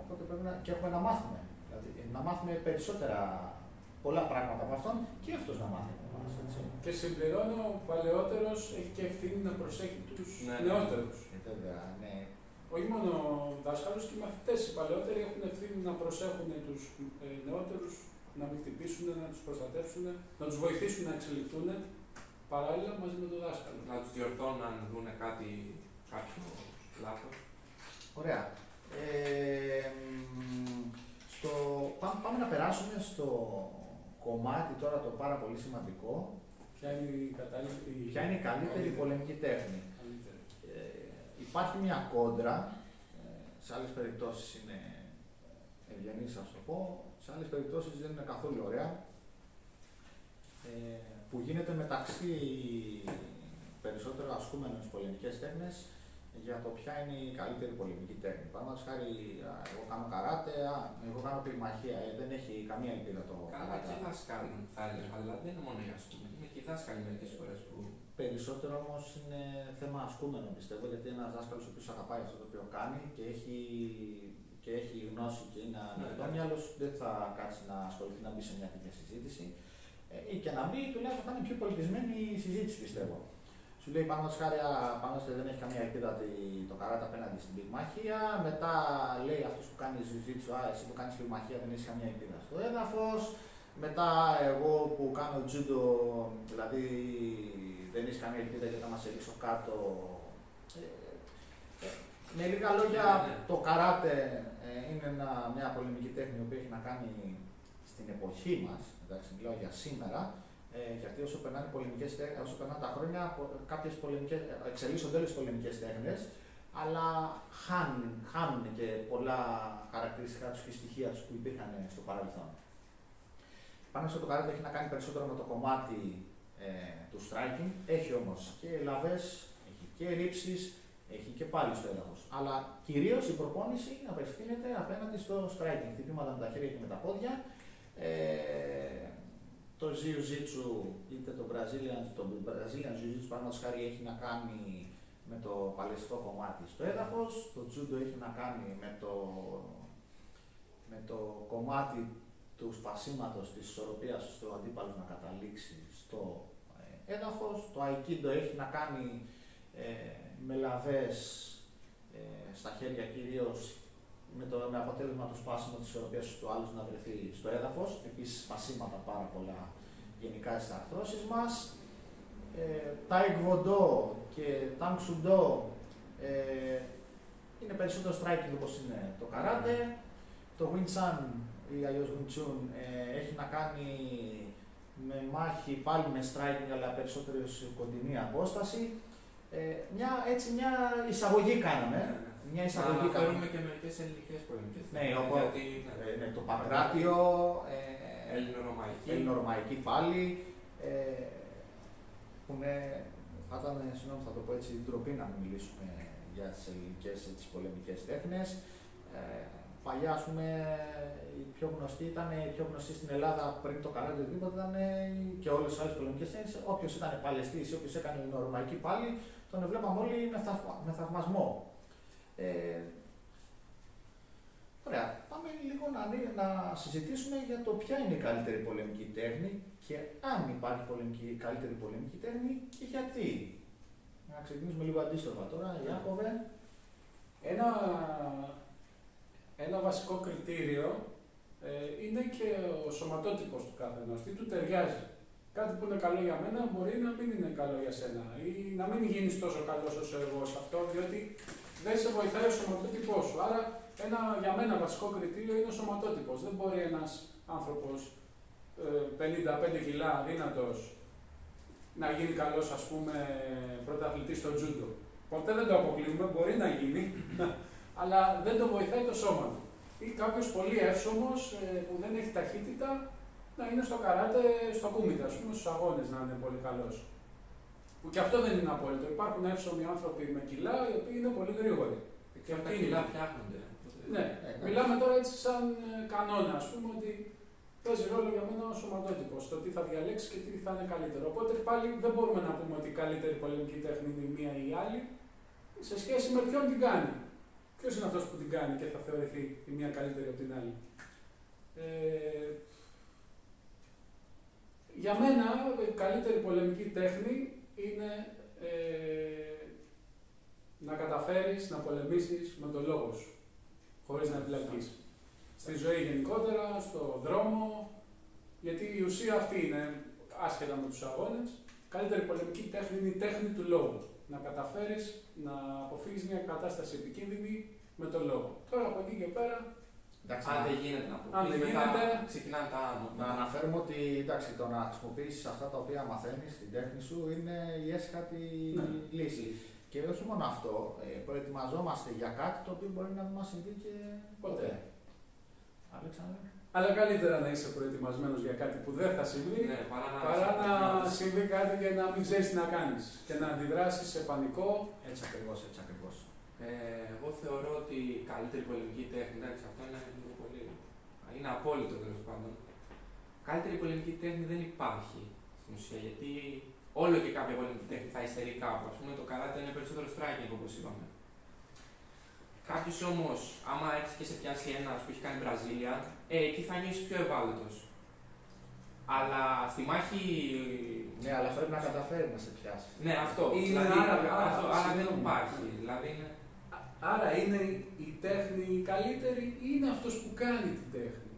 Speaker 1: οπότε πρέπει να, και έχουμε να μάθουμε. Δηλαδή, να μάθουμε περισσότερα πολλά πράγματα από αυτόν και αυτός να μάθει.
Speaker 2: Και συμπληρώνω, ο παλαιότερος έχει και ευθύνη να προσέχει τους ναι, ναι. νεότερους.
Speaker 1: Ναι, ναι
Speaker 2: όχι μόνο δάσκαλου και οι μαθητές. Οι παλαιότεροι έχουν ευθύνη να προσέχουν τους ε, νεότερους, να μην χτυπήσουν, να τους προστατεύσουν, να τους βοηθήσουν να εξελιχθούν παράλληλα μαζί με τον δάσκαλο.
Speaker 3: Να τους διορθώνουν αν δουν κάτι, κάποιο λάθος.
Speaker 1: Ωραία. Ε, στο, πάμε, να περάσουμε στο κομμάτι τώρα το πάρα πολύ σημαντικό.
Speaker 2: Ποια είναι η, κατάλληλη,
Speaker 1: ποια είναι η καλύτερη πολεμική τέχνη. υπάρχει μια κόντρα, ε, σε άλλες περιπτώσεις είναι ευγενής, ας το πω, σε άλλες περιπτώσεις δεν είναι καθόλου ωραία, ε, που γίνεται μεταξύ περισσότερο ασκούμενες πολεμικές τέχνες για το ποια είναι η καλύτερη πολεμική τέχνη. Παραδείγματος χάρη, εγώ κάνω καράτε, α, εγώ κάνω πυρμαχία, ε, δεν έχει καμία ελπίδα το
Speaker 3: καράτε. Καλά, και δάσκαλοι θα έλεγα, αλλά δεν είναι μόνο οι ασκούμενοι, είναι και οι δάσκαλοι μερικές φορές που
Speaker 1: Περισσότερο όμως είναι θέμα ασκούμενο πιστεύω, γιατί ένας δάσκαλος ο οποίος αγαπάει αυτό το οποίο κάνει και έχει, και έχει γνώση και είναι ανοιχτό ναι, μυαλός, δεν θα κάτσει να ασχοληθεί να μπει σε μια τέτοια συζήτηση. Ε, ή και να μπει, τουλάχιστον θα είναι πιο πολιτισμένη η συζήτηση πιστεύω. Σου λέει πάνω χάρη, πάνω δεν έχει καμία ελπίδα το καράτα απέναντι στην πυγμαχία. Μετά λέει αυτός που κάνει συζήτηση, α, εσύ που κάνεις πυγμαχία δεν έχεις καμία ελπίδα στο έδαφος. Μετά εγώ που κάνω τζούντο, δηλαδή δεν έχεις καμία ελπίδα για να μας ρίξω κάτω. Ε, ε, με λίγα λόγια, ναι, ναι. το καράτε ε, είναι ένα, μια πολεμική τέχνη που έχει να κάνει στην εποχή μας, εντάξει, μιλάω για σήμερα, ε, γιατί όσο περνάνε, πολεμικές, όσο περνάνε τα χρόνια, κάποιες πολεμικές, εξελίσσονται όλες τι πολεμικές τέχνες, αλλά χάνουν, χάνουν και πολλά χαρακτηριστικά τους και στοιχεία τους που υπήρχαν στο παρελθόν. Πάνω στο το καράτε έχει να κάνει περισσότερο με το κομμάτι ε, του striking. Έχει όμως και λαβές, έχει και ρήψεις, έχει και πάλι στο έδαφος. Αλλά κυρίως η προπόνηση απευθύνεται απέναντι στο striking. Χτυπήματα με τα χέρια και με τα πόδια. Ε, το Jiu-Jitsu, είτε το Brazilian, το Brazilian Jiu-Jitsu, παραδείγματο χάρη, έχει να κάνει με το παλαιστικό κομμάτι στο έδαφος, το τζούντο έχει να κάνει με το, με το κομμάτι του σπασίματος της ισορροπίας στο αντίπαλο να καταλήξει στο ε, έδαφος, το aikido έχει να κάνει ε, με λαβές ε, στα χέρια κυρίως με, το, με αποτέλεσμα το σπάσιμο της ισορροπίας του άλλου να βρεθεί στο έδαφος, επίσης σπασίματα πάρα πολλά γενικά στις αρθρώσεις μας. Ε, Taekwondo και Tang Sudo ε, είναι περισσότερο striking όπως είναι το καράτε. Το Wing Chun ή αλλιώς Wing Chun ε, έχει να κάνει με μάχη πάλι με striking αλλά περισσότερος σε κοντινή απόσταση. Ε, μια, έτσι μια εισαγωγή κάναμε. Μια εισαγωγή
Speaker 3: να κάναμε. και μερικές ελληνικές πολεμικές.
Speaker 1: Ναι, όπως ναι. ε, ναι, το Παγκράτιο,
Speaker 3: ε, Ελληνορωμαϊκή.
Speaker 1: Ελληνορωμαϊκή πάλι, ε, που είναι, θα ήταν, συγγνώμη, θα το πω έτσι, ντροπή να μιλήσουμε για τις ελληνικές τις πολεμικές τέχνες. Ε, παλιά, ας πούμε, η πιο γνωστή ήταν, η πιο γνωστή στην Ελλάδα πριν το κανάλι του οτιδήποτε ήταν και όλες τις άλλες πολεμικές τέχνες. Όποιος ήταν παλαιστής ή όποιος έκανε ρωμαϊκή πάλι, τον βλέπαμε όλοι με, θαυμα, με θαυμασμό. Ε, ωραία. Πάμε λίγο να, να συζητήσουμε για το ποια είναι η καλύτερη πολεμική τέχνη και αν υπάρχει πολεμική, καλύτερη πολεμική τέχνη και γιατί. Να ξεκινήσουμε λίγο αντίστροφα τώρα. Ιάκωβε.
Speaker 2: Ένα, ένα βασικό κριτήριο ε, είναι και ο σωματότυπος του κάθε τι του ταιριάζει. Κάτι που είναι καλό για μένα μπορεί να μην είναι καλό για σένα ή να μην γίνεις τόσο καλός όσο εγώ σε αυτό, διότι δεν σε βοηθάει ο σωματότυπός σου. Άρα, ένα για μένα βασικό κριτήριο είναι ο σωματότυπος. Δεν μπορεί ένας άνθρωπος 55 ε, κιλά αδύνατος να γίνει καλός, ας πούμε, πρωταθλητής στο τζούντο. Ποτέ δεν το αποκλείουμε, μπορεί να γίνει, αλλά δεν το βοηθάει το σώμα του. Ή κάποιος πολύ εύσωμος ε, που δεν έχει ταχύτητα να είναι στο καράτε, στο κούμιτα, ας πούμε, στους αγώνες να είναι πολύ καλός. Που και αυτό δεν είναι απόλυτο. Υπάρχουν εύσωμοι άνθρωποι με κιλά οι οποίοι είναι πολύ γρήγοροι.
Speaker 3: Και αυτά κιλά φτιάχνονται.
Speaker 2: Ναι, μιλάμε τώρα έτσι σαν ε, κανόνα, ας πούμε, ότι παίζει ρόλο για μένα ο σωματότυπος, το τι θα διαλέξει και τι θα είναι καλύτερο. Οπότε πάλι δεν μπορούμε να πούμε ότι η καλύτερη πολεμική τέχνη είναι η μία ή η άλλη, σε σχέση με ποιον την κάνει. Ποιος είναι αυτός που την κάνει και θα θεωρηθεί η μία καλύτερη από την άλλη. Ε, για μένα η καλύτερη πολεμική τέχνη είναι ε, να καταφέρεις να πολεμήσεις με τον λόγο σου, χωρίς να επιλαγείς. Στη ζωή γενικότερα, στο δρόμο, γιατί η ουσία αυτή είναι, άσχετα με τους αγώνες, καλύτερη πολεμική τέχνη είναι η τέχνη του λόγου. Να καταφέρεις να αποφύγεις μια κατάσταση επικίνδυνη με τον λόγο. Τώρα από εκεί και πέρα
Speaker 3: Εντάξει, αν δεν γίνεται να
Speaker 2: Αν δεν γίνεται,
Speaker 3: ξεκινάνε τα άνω.
Speaker 1: Να αναφέρουμε ότι εντάξει, το να χρησιμοποιήσεις αυτά τα οποία μαθαίνεις στην τέχνη σου είναι η έσχατη ναι. λύση. Και όχι μόνο αυτό, ε, προετοιμαζόμαστε για κάτι το οποίο μπορεί να μην μας συμβεί και ποτέ. Αλέξανδρε.
Speaker 2: Αλλά καλύτερα να είσαι προετοιμασμένος για κάτι που δεν θα συμβεί
Speaker 3: ναι, παρά να,
Speaker 2: παρά να συμβεί κάτι και να μην ξέρεις τι να κάνεις και να αντιδράσεις σε πανικό.
Speaker 1: Έτσι ακριβώς, έτσι ακριβώς.
Speaker 3: Ε, εγώ θεωρώ ότι η καλύτερη πολεμική τέχνη, εντάξει, αυτό είναι λίγο πολύ. Είναι απόλυτο τέλος πάντων. Καλύτερη πολεμική τέχνη δεν υπάρχει στην ουσία γιατί όλο και κάποια πολεμική τέχνη θα υστερεί κάπου. Α πούμε το καράτε είναι περισσότερο striking όπως είπαμε. Κάποιος όμως, άμα έχει και σε πιάσει ένα που έχει κάνει Βραζίλια, ε, εκεί θα νιώσεις πιο ευάλωτος. Αλλά στη μάχη.
Speaker 1: Ναι, αλλά πρέπει να καταφέρει να σε πιάσει.
Speaker 3: Ναι, αυτό.
Speaker 2: Είναι δηλαδή, άρα, άρα, αυτό,
Speaker 3: άρα δεν υπάρχει. Δηλαδή είναι...
Speaker 2: Άρα είναι η τέχνη η καλύτερη ή είναι αυτός που κάνει την τέχνη;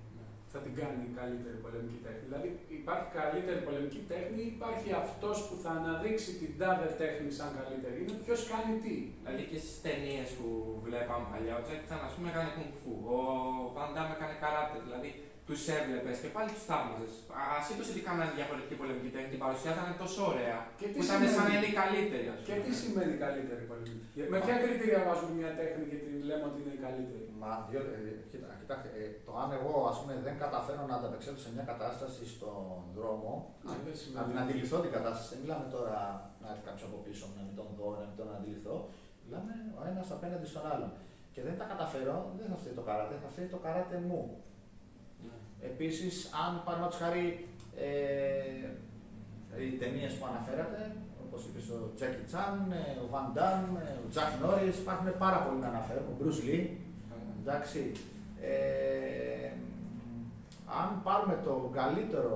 Speaker 2: Θα την κάνει η καλύτερη πολεμική τέχνη. Δηλαδή υπάρχει καλύτερη πολεμική τέχνη ή υπάρχει αυτός που θα αναδείξει την τάδε τέχνη σαν καλύτερη; Είναι ποιος κάνει τι;
Speaker 3: Δηλαδή και στις ταινίες που βλέπαμε παλιά, ο Τζάκη να πούμε έκανε κουνκφού, ο Βαντάμ έκανε καράτε. Δηλαδή τους έβλεπες και πάλι τους θαύμαζες. Ασύντω ότι κάνανε διαφορετική πολεμική τέχνη, την παρουσιάζανε τόσο ωραία.
Speaker 2: Και
Speaker 3: που ήταν σαν να είναι η καλύτερη.
Speaker 2: Και τι σημαίνει καλύτερη πολεμική. Με ποια κριτήρια βάζουμε μια τέχνη και τη λέμε ότι είναι η καλύτερη;
Speaker 1: Μα, διότι, ε, κοίτα, κοιτάξτε, ε, το αν εγώ ας πούμε, δεν καταφέρω να ανταπεξέλθω σε μια κατάσταση στον δρόμο,
Speaker 2: Α,
Speaker 1: να την αντιληφθώ την κατάσταση, δεν μιλάμε τώρα να έρθει κάποιος από πίσω να μην τον δω, να μην τον αντιληφθώ. Μιλάμε ο ένας απέναντι στον άλλον. Και δεν τα καταφέρω, δεν θα φταίει το καράτε, θα φταίει το καράτε μου. Επίσης, αν παραδείγματο χάρη ε, οι ταινίες που αναφέρατε, όπως είπες ο Τζάκι Τσάν, ε, ο Βαν Ντάμ, ε, ο Τζακ Νόρι. Υπάρχουν πάρα πολλοί να αναφέρουμε. Ο Μπρουζ Λί. Εντάξει. Ε, αν πάρουμε το καλύτερο,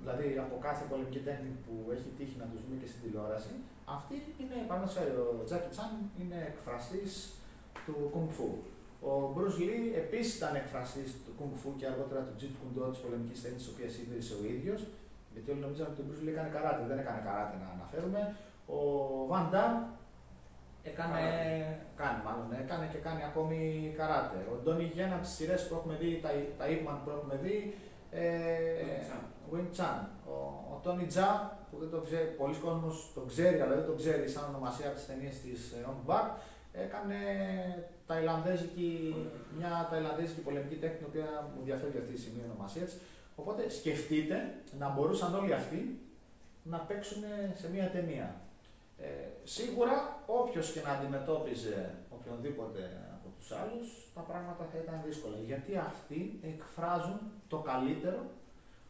Speaker 1: δηλαδή από κάθε πολεμική τέχνη που έχει τύχει να τους δούμε και στην τηλεόραση, αυτή είναι, παραδείγματο ο Τζάκι Τσάν είναι εκφραστής του Kung Fu. Ο Μπρουζ Λί επίσης ήταν εκφραστής του Kung Fu και αργότερα του Jeet Kune Do της πολεμικής τέχνης, τη οποία ίδρυσε ο ίδιος. Γιατί όλοι νομίζαν ότι ο Μπρουζ Λί έκανε καράτε. Δεν έκανε καράτε να αναφέρουμε. Ο Βαν Ντάμ έκανε, κάνει, μάλλον, έκανε και κάνει ακόμη καράτε. Ο Ντόνι Γένα από τι σειρές που έχουμε δει, τα, τα Ipman που έχουμε δει, ε, Wing Chan. Ο, ο Τόνι Τζα, που δεν το ξέρει, πολλοί κόσμος το ξέρει, αλλά δεν το ξέρει σαν ονομασία από τις ταινίες της Ong Bak, έκανε ταϊλανδέζικη, μια ταϊλανδέζικη πολεμική τέχνη, η οποία μου διαφέρει αυτή τη στιγμή η ονομασία της. Οπότε σκεφτείτε να μπορούσαν όλοι αυτοί να παίξουν σε μια ταινία. Ε, σίγουρα όποιος και να αντιμετώπιζε οποιονδήποτε από τους άλλους, τα πράγματα θα ήταν δύσκολα. Γιατί αυτοί εκφράζουν το καλύτερο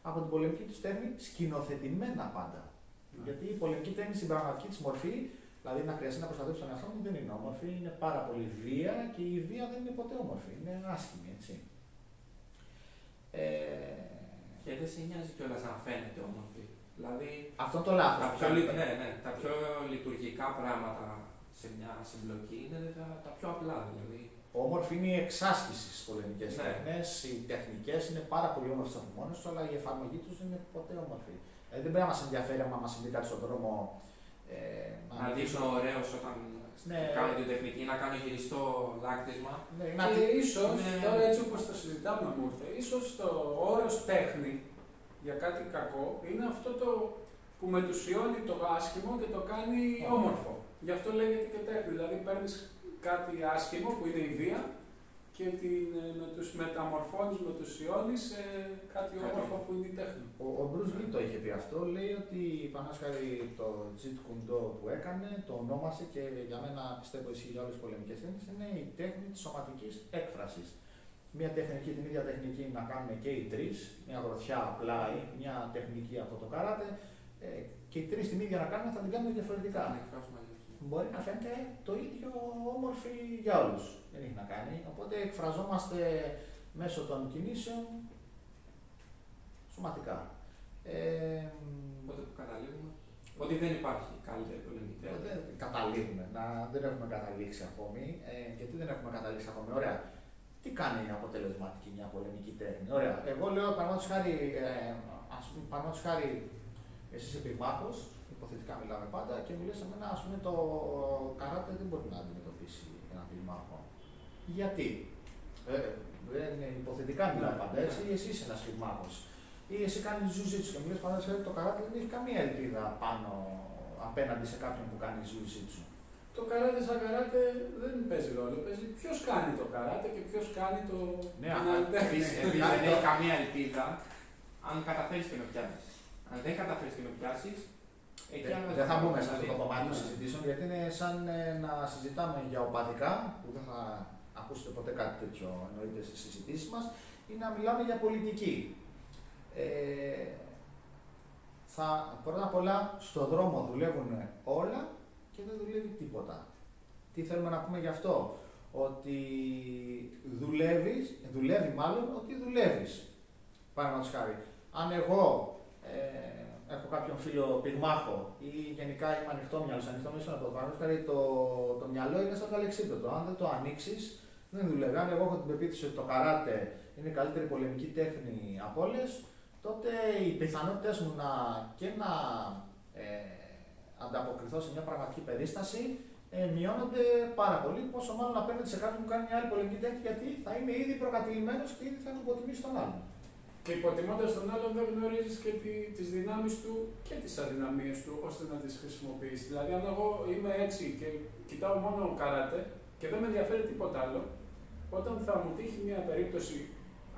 Speaker 1: από την πολεμική τους τέχνη σκηνοθετημένα πάντα. Ναι. Γιατί η πολεμική τέχνη στην πραγματική της μορφή Δηλαδή να χρειαστεί να προστατεύσει τον εαυτό μου δεν είναι όμορφη, είναι πάρα πολύ βία και η βία δεν είναι ποτέ όμορφη, είναι άσχημη, έτσι. Ε...
Speaker 3: Και δεν σε νοιάζει κιόλας να φαίνεται όμορφη. Δηλαδή,
Speaker 1: Αυτό το λάθος.
Speaker 3: Τα, πιο, ναι, ναι, τα πιο λειτουργικά πράγματα σε μια συμπλοκή είναι τα, τα πιο απλά. Δηλαδή.
Speaker 1: Όμορφη είναι η εξάσκηση στις πολεμικές ναι. τέχνε. Οι τεχνικές είναι πάρα πολύ όμορφες από μόνες τους, αλλά η εφαρμογή τους δεν είναι ποτέ όμορφη. Δηλαδή, δεν πρέπει να μας ενδιαφέρει αν μας συμβεί κάτι στον δρόμο
Speaker 3: ε, να δείχνω ωραίος όταν ναι. κάνω την τεχνική, να κάνω γυριστό λάκτισμα.
Speaker 2: Ναι, και ίσως, ναι. τώρα έτσι όπως το συζητάμε μου ήρθε, ίσως το όρος τέχνη για κάτι κακό είναι αυτό το που μετουσιώνει το άσχημο και το κάνει όμορφο. Γι' αυτό λέγεται και τέχνη. Δηλαδή παίρνεις κάτι άσχημο που είναι η βία και την, ε, με τους μεταμορφώνεις, μετουσιώνεις σε κάτι όμορφο που είναι η τέχνη.
Speaker 1: Ο, ο Bruce Lee το είχε πει αυτό, λέει ότι πάνω το Jeet Kune Do που έκανε, το ονόμασε και για μένα πιστεύω ισχύει για όλες τις πολεμικές τέχνες, είναι η τέχνη της σωματικής έκφρασης. Μια τεχνική, την ίδια τεχνική να κάνουν και οι τρεις, μια γροθιά απλά ή μια τεχνική από το καράτε, ε, και οι τρεις την ίδια να κάνουν θα την κάνουν διαφορετικά. Μπορεί να φαίνεται το ίδιο όμορφη για όλους δεν έχει να κάνει. Οπότε εκφραζόμαστε μέσω των κινήσεων σωματικά.
Speaker 3: Ε, Οπότε που καταλήγουμε. Ότι δεν υπάρχει καλύτερη πολεμική τέχνη.
Speaker 1: Δεν καταλήγουμε. Να, δεν έχουμε καταλήξει ακόμη. Ε, γιατί δεν έχουμε καταλήξει ακόμη; Ωραία. Τι κάνει αποτελεσματική μια πολεμική τέχνη; Ωραία. Εγώ λέω παραδείγματος χάρη, ε, ας πούμε, χάρη, εσύ είσαι πυγμάχος, υποθετικά μιλάμε πάντα, και μου λες εμένα, ας πούμε, το καράτε δεν μπορεί να αντιμετωπίσει ένα πυγμάχο. Γιατί; Ε, δεν είναι υποθετικά μιλάω πάντα έτσι, εσύ είσαι ένας φυγμάχο. Ή εσύ κάνεις ζουζίτσου και μου λες πάντα ότι το καράτε δεν έχει καμία ελπίδα πάνω απέναντι σε κάποιον που κάνει ζουζίτσου.
Speaker 2: Το καράτε σαν καράτε δεν παίζει ρόλο. Παίζει ποιος κάνει το καράτε και ποιος κάνει το.
Speaker 3: Ναι, αλλά επίση δεν έχει καμία ελπίδα αν καταφέρεις και με πιάσεις. Αν δεν καταφέρεις και με πιάσεις,
Speaker 1: δεν θα μπούμε σε αυτό το κομμάτι των συζητήσεων γιατί είναι σαν ε, να συζητάμε για οπαδικά που δεν θα ακούσετε ποτέ κάτι τέτοιο εννοείται στις συζητήσεις μας, ή να μιλάμε για πολιτική. Ε, θα, πρώτα απ' όλα, στον δρόμο δουλεύουν όλα και δεν δουλεύει τίποτα. Τι θέλουμε να πούμε γι' αυτό, ότι δουλεύεις, δουλεύει μάλλον ότι δουλεύεις. Παραδείγματος χάρη. Αν εγώ ε, έχω κάποιον φίλο πυγμάχο ή γενικά είμαι ανοιχτό μυαλός, ανοιχτό μυαλός να το πάρω, το, το μυαλό είναι σαν το αλεξίπτωτο. Αν δεν το ανοίξεις, δεν δουλεύει. Αν εγώ έχω την πεποίθηση ότι το καράτε είναι η καλύτερη πολεμική τέχνη από όλες, τότε οι πιθανότητες μου να και να ε, ανταποκριθώ σε μια πραγματική περίσταση ε, μειώνονται πάρα πολύ. Πόσο μάλλον απέναντι σε κάποιον που κάνει μια άλλη πολεμική τέχνη, γιατί θα είμαι ήδη προκατηλημένος και ήδη θα έχω υποτιμήσει τον άλλον.
Speaker 2: Και υποτιμώντας τον άλλον, δεν γνωρίζεις και τις δυνάμεις του και τις αδυναμίες του ώστε να τις χρησιμοποιήσει. Δηλαδή, αν εγώ είμαι έτσι και κοιτάω μόνο καράτε και δεν με ενδιαφέρει τίποτα άλλο, όταν θα μου τύχει μια περίπτωση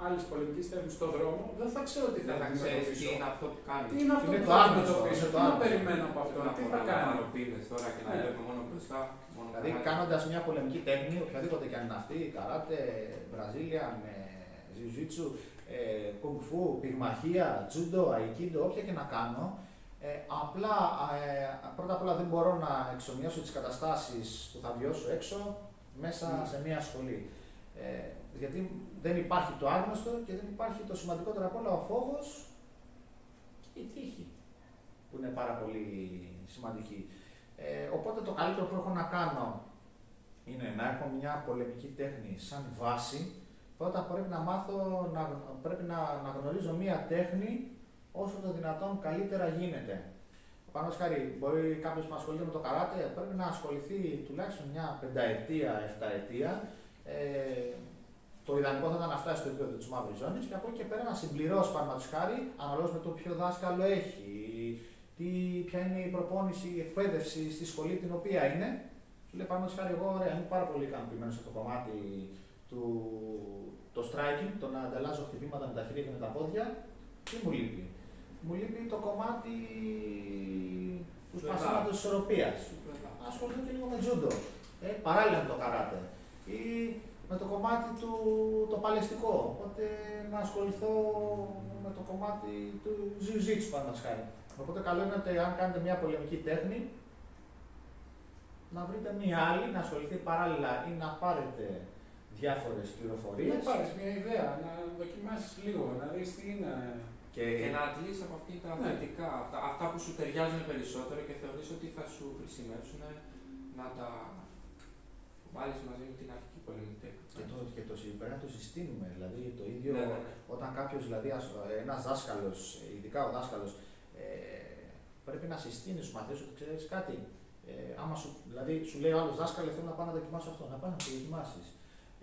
Speaker 2: άλλης πολεμικής τέχνης στον δρόμο, δεν θα ξέρω τι θα,
Speaker 3: θα
Speaker 2: αντιμετωπίσω.
Speaker 3: Τι είναι αυτό που κάνεις.
Speaker 2: Τι είναι αυτό που θα αντιμετωπίσω, τι να περιμένω από αυτό, τι θα κάνω.
Speaker 3: τώρα και να ναι. βλέπω μόνο μπροστά.
Speaker 1: Δηλαδή, κάνοντας μια πολεμική τέχνη, οποιαδήποτε και αν είναι αυτή, καράτε, Βραζίλια, ζιουζίτσου, ε, κουγκφού, πυγμαχία, τζούντο, αϊκίντο, όποια και να κάνω, Ε, απλά, ε, πρώτα απ' όλα δεν μπορώ να εξομοιώσω τις καταστάσεις που θα βιώσω έξω μέσα
Speaker 2: Mm.
Speaker 1: σε μια σχολή. Ε, γιατί δεν υπάρχει το άγνωστο και δεν υπάρχει το σημαντικότερο απ' όλα ο φόβος και η τύχη, που είναι πάρα πολύ σημαντική. Ε, οπότε το καλύτερο που έχω να κάνω είναι να έχω μια πολεμική τέχνη σαν βάση. Πρώτα πρέπει να μάθω, να, πρέπει να, να γνωρίζω μια τέχνη όσο το δυνατόν καλύτερα γίνεται. Πάνω χάρη, μπορεί κάποιος που ασχολείται με το καράτε πρέπει να ασχοληθεί τουλάχιστον μια πενταετία, εφταετία. Ε, το ιδανικό θα ήταν να φτάσει στο επίπεδο της μαύρης ζώνης και από εκεί και πέρα να συμπληρώσει παραδείγματος χάρη αναλόγως με το ποιο δάσκαλο έχει, τι, ποια είναι η προπόνηση, η εκπαίδευση στη σχολή την οποία είναι. Σου λέει παραδείγματος χάρη, εγώ ωραία, είμαι πάρα πολύ ικανοποιημένος από το κομμάτι του το striking, το να ανταλλάζω χτυπήματα με τα χέρια και με τα πόδια. Τι μου λείπει. Μου λείπει το κομμάτι του
Speaker 3: Του
Speaker 1: σπασίματο της ισορροπίας. Ασχοληθώ και λίγο με τζούντο. Ε, παράλληλα με το καράτε. Ή με το κομμάτι του το παλαιστικό. Οπότε να ασχοληθώ με το κομμάτι του ζιουζίτσου πάνω χάρη. Οπότε καλό είναι ότι αν κάνετε μια πολεμική τέχνη, να βρείτε μία άλλη, να ασχοληθεί παράλληλα ή να πάρετε διάφορες πληροφορίες.
Speaker 2: Να πάρεις μια ιδέα, να δοκιμάσεις λίγο, να δεις τι είναι.
Speaker 1: Και,
Speaker 3: Και να αντλήσει από αυτή τα
Speaker 2: Ναι.
Speaker 3: θετικά, αυτά, αυτά που σου ταιριάζουν περισσότερο και θεωρείς ότι θα σου χρησιμεύσουν να τα βάλεις μαζί με την αρχική πολεμική τέχνη.
Speaker 1: και το, και το, πρέπει να το συστήνουμε. Δηλαδή το ίδιο
Speaker 3: Ναι, ναι, ναι.
Speaker 1: όταν κάποιος, δηλαδή ένας δάσκαλος, ειδικά ο δάσκαλος, ε, πρέπει να συστήνει στους μαθητές ότι ξέρεις κάτι. Ε, άμα σου, δηλαδή σου λέει ο άλλος δάσκαλο, θέλω να πάω να δοκιμάσω αυτό, να πάω να το δοκιμάσεις.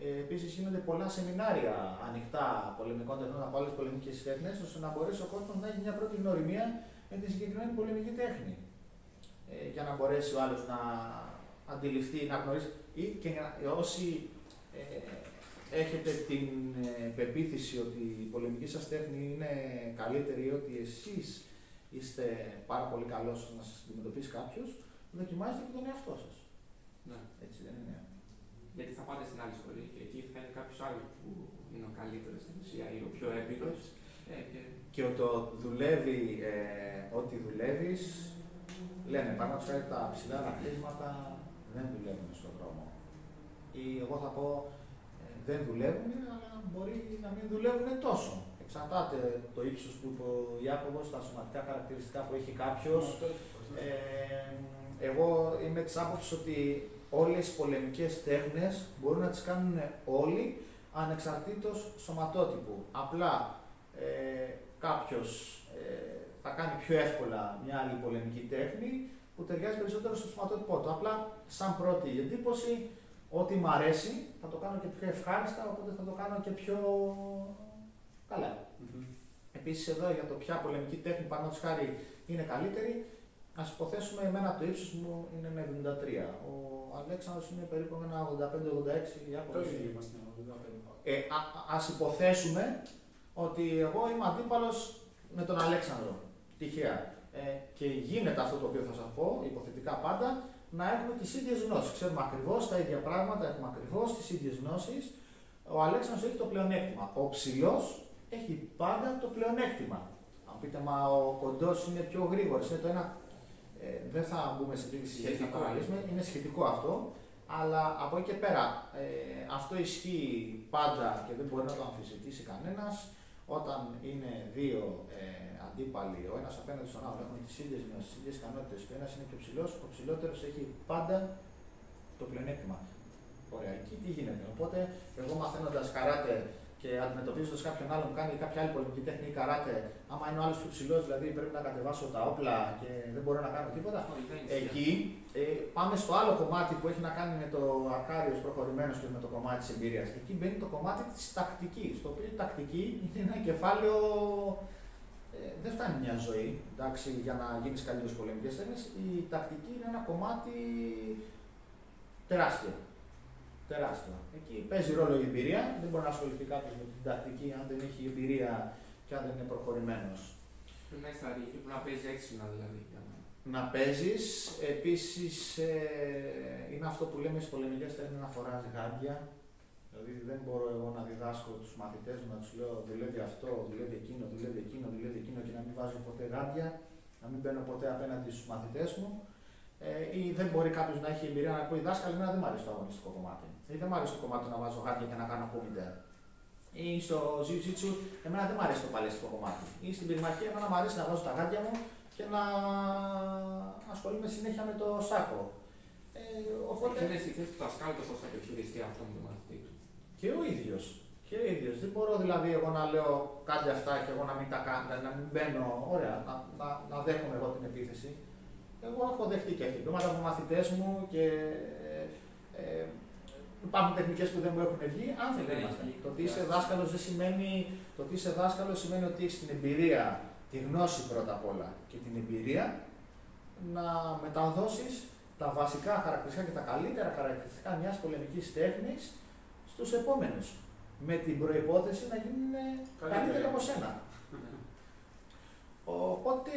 Speaker 1: Ε, Επίσης γίνονται πολλά σεμινάρια ανοιχτά πολεμικών τεχνών από άλλες πολεμικές τέχνες, ώστε να μπορέσει ο κόσμος να έχει μια πρώτη γνωριμία με τη συγκεκριμένη πολεμική τέχνη. Ε, για να μπορέσει ο άλλος να αντιληφθεί, να γνωρίσει. ή και να- όσοι ε, έχετε την ε, πεποίθηση ότι η πολεμική σας τέχνη είναι καλύτερη ή ότι εσείς είστε πάρα πολύ καλός να σας αντιμετωπίσει κάποιος, δοκιμάζετε και τον εαυτό σας.
Speaker 3: Ναι.
Speaker 1: Έτσι δεν είναι.
Speaker 3: Γιατί θα πάτε στην άλλη σχολή και εκεί θα είναι κάποιος άλλος που είναι ο καλύτερος στην ουσία ή ο πιο έμπειρος. Ε, και...
Speaker 1: Και το δουλεύει, ε, ό,τι δουλεύεις, λένε πάνω χάρη τα ψηλά δαχτύσματα δεν δουλεύουν στον δρόμο. Ή εγώ θα πω ε, δεν δουλεύουν, αλλά μπορεί να μην δουλεύουν τόσο. Εξαρτάται το ύψος που είπε ο Ιάκωβος, τα σωματικά χαρακτηριστικά που έχει κάποιος. Ε, εγώ είμαι της άποψης ότι όλες οι πολεμικές τέχνες μπορούν να τις κάνουν όλοι ανεξαρτήτως σωματότυπου. Απλά ε, κάποιος ε, θα κάνει πιο εύκολα μια άλλη πολεμική τέχνη που ταιριάζει περισσότερο στο σωματότυπό του. Απλά σαν πρώτη εντύπωση, ό,τι μου αρέσει θα το κάνω και πιο ευχάριστα, οπότε θα το κάνω και πιο καλά. Επίσης, εδώ για το ποια πολεμική τέχνη, παραδείγματος χάρη, είναι καλύτερη, ας υποθέσουμε εμένα το ύψος μου είναι ένα 73. Ο Αλέξανδρος είναι περίπου ένα 85-86.
Speaker 2: Το ίδιο είμαστε, 85.
Speaker 1: Ε, α ας υποθέσουμε ότι εγώ είμαι αντίπαλος με τον Αλέξανδρο. Τυχαία. Ε, και γίνεται αυτό το οποίο θα σας πω, υποθετικά πάντα, να έχουμε τις ίδιες γνώσεις. Ξέρουμε ακριβώς τα ίδια πράγματα, έχουμε ακριβώς τις ίδιες γνώσεις. Ο Αλέξανδρος έχει το πλεονέκτημα. Ο ψηλός έχει πάντα το πλεονέκτημα. Αν πείτε, μα ο κοντός είναι πιο γρήγορος, είναι το ένα. Ε, δεν θα μπούμε σε αυτή τη συζήτηση να
Speaker 3: Σχετικό.
Speaker 1: παραλύσουμε, είναι σχετικό αυτό. Αλλά από εκεί και πέρα, ε, αυτό ισχύει πάντα και δεν μπορεί να το αμφισβητήσει κανένας. Όταν είναι δύο ε, αντίπαλοι, ο ένας απέναντι στον άλλον, έχουν τις ίδιες γνώσεις, τις ίδιες ικανότητες και ο ένας είναι πιο ψηλός, ο ψηλότερος έχει πάντα το πλεονέκτημα. Ωραία, εκεί τι γίνεται; Οπότε, εγώ μαθαίνοντας καράτε και αντιμετωπίζοντας κάποιον άλλον που κάνει κάποια άλλη πολιτική τέχνη ή καράτε, άμα είναι ο άλλος πιο ψηλός, δηλαδή πρέπει να κατεβάσω τα όπλα και δεν μπορώ να κάνω τίποτα. Εκεί ε, πάμε στο άλλο κομμάτι που έχει να κάνει με το ακάριος προχωρημένος και με το κομμάτι της εμπειρίας. Εκεί μπαίνει το κομμάτι της τακτικής. Το οποίο η τακτική είναι ένα κεφάλαιο. Ε, δεν φτάνει μια ζωή εντάξει, για να γίνεις καλύτερος πολεμικέ τέχνε. Η τακτική είναι ένα κομμάτι τεράστιο. Τεράστιο. Εκεί παίζει ρόλο η εμπειρία. Δεν μπορεί να ασχοληθεί κάποιος με την τακτική αν δεν έχει εμπειρία και αν δεν είναι προχωρημένος.
Speaker 3: Πρέπει να είσαι στρατηγική, πρέπει να παίζει έξυπνα δηλαδή. για να-
Speaker 1: να παίζεις. Επίσης, ε, είναι αυτό που λέμε στις πολεμικές τέχνες να φοράζει γάντια. Δηλαδή, δεν μπορώ εγώ να διδάσκω τους μαθητές μου να τους λέω δουλεύει αυτό, δουλεύει εκείνο, δουλεύει εκείνο, δουλεύει εκείνο και να μην βάζω ποτέ γάντια. να μην μπαίνω ποτέ απέναντι στους μαθητές μου. Ε, ή δεν μπορεί κάποιος να έχει εμπειρία να ακούει δάσκαλο, εμένα δεν μου αρέσει το αγωνιστικό κομμάτι. Ή δεν μου αρέσει το κομμάτι να βάζω χάρτια και να κάνω κόμιντερ. Ή στο jiu-jitsu, εμένα δεν μου αρέσει το παλαιστικό κομμάτι. Ή στην πυρμαχία, εμένα μου αρέσει να βάζω τα γάντια μου και να ασχολούμαι συνέχεια με το σάκο. Ε, οπότε...
Speaker 3: Και είναι στη θέση του δασκάλου το πώς θα επιχειριστεί αυτό με τον μαθητή του;
Speaker 1: Και ο ίδιος. Και ο ίδιος. Δεν μπορώ δηλαδή εγώ να λέω κάτι αυτά και εγώ να μην τα κάνω, δηλαδή να μην μπαίνω. Ωραία, να, να, να δέχομαι εγώ την επίθεση. Εγώ έχω δεχτεί και χτυπήματα από μαθητές μου και ε, ε, υπάρχουν τεχνικές που δεν μου έχουν βγει. Άνθρωποι
Speaker 3: Ναι,
Speaker 1: είμαστε.
Speaker 3: ναι.
Speaker 1: Το ότι είσαι δάσκαλος δεν σημαίνει. Το ότι είσαι δάσκαλος σημαίνει ότι έχεις την εμπειρία, τη γνώση πρώτα απ' όλα και την εμπειρία να μεταδώσεις τα βασικά χαρακτηριστικά και τα καλύτερα χαρακτηριστικά μιας πολεμικής τέχνης στους επόμενους. Με την προϋπόθεση να γίνουν
Speaker 2: Καλύτεροι.
Speaker 1: καλύτεροι από σένα. Οπότε,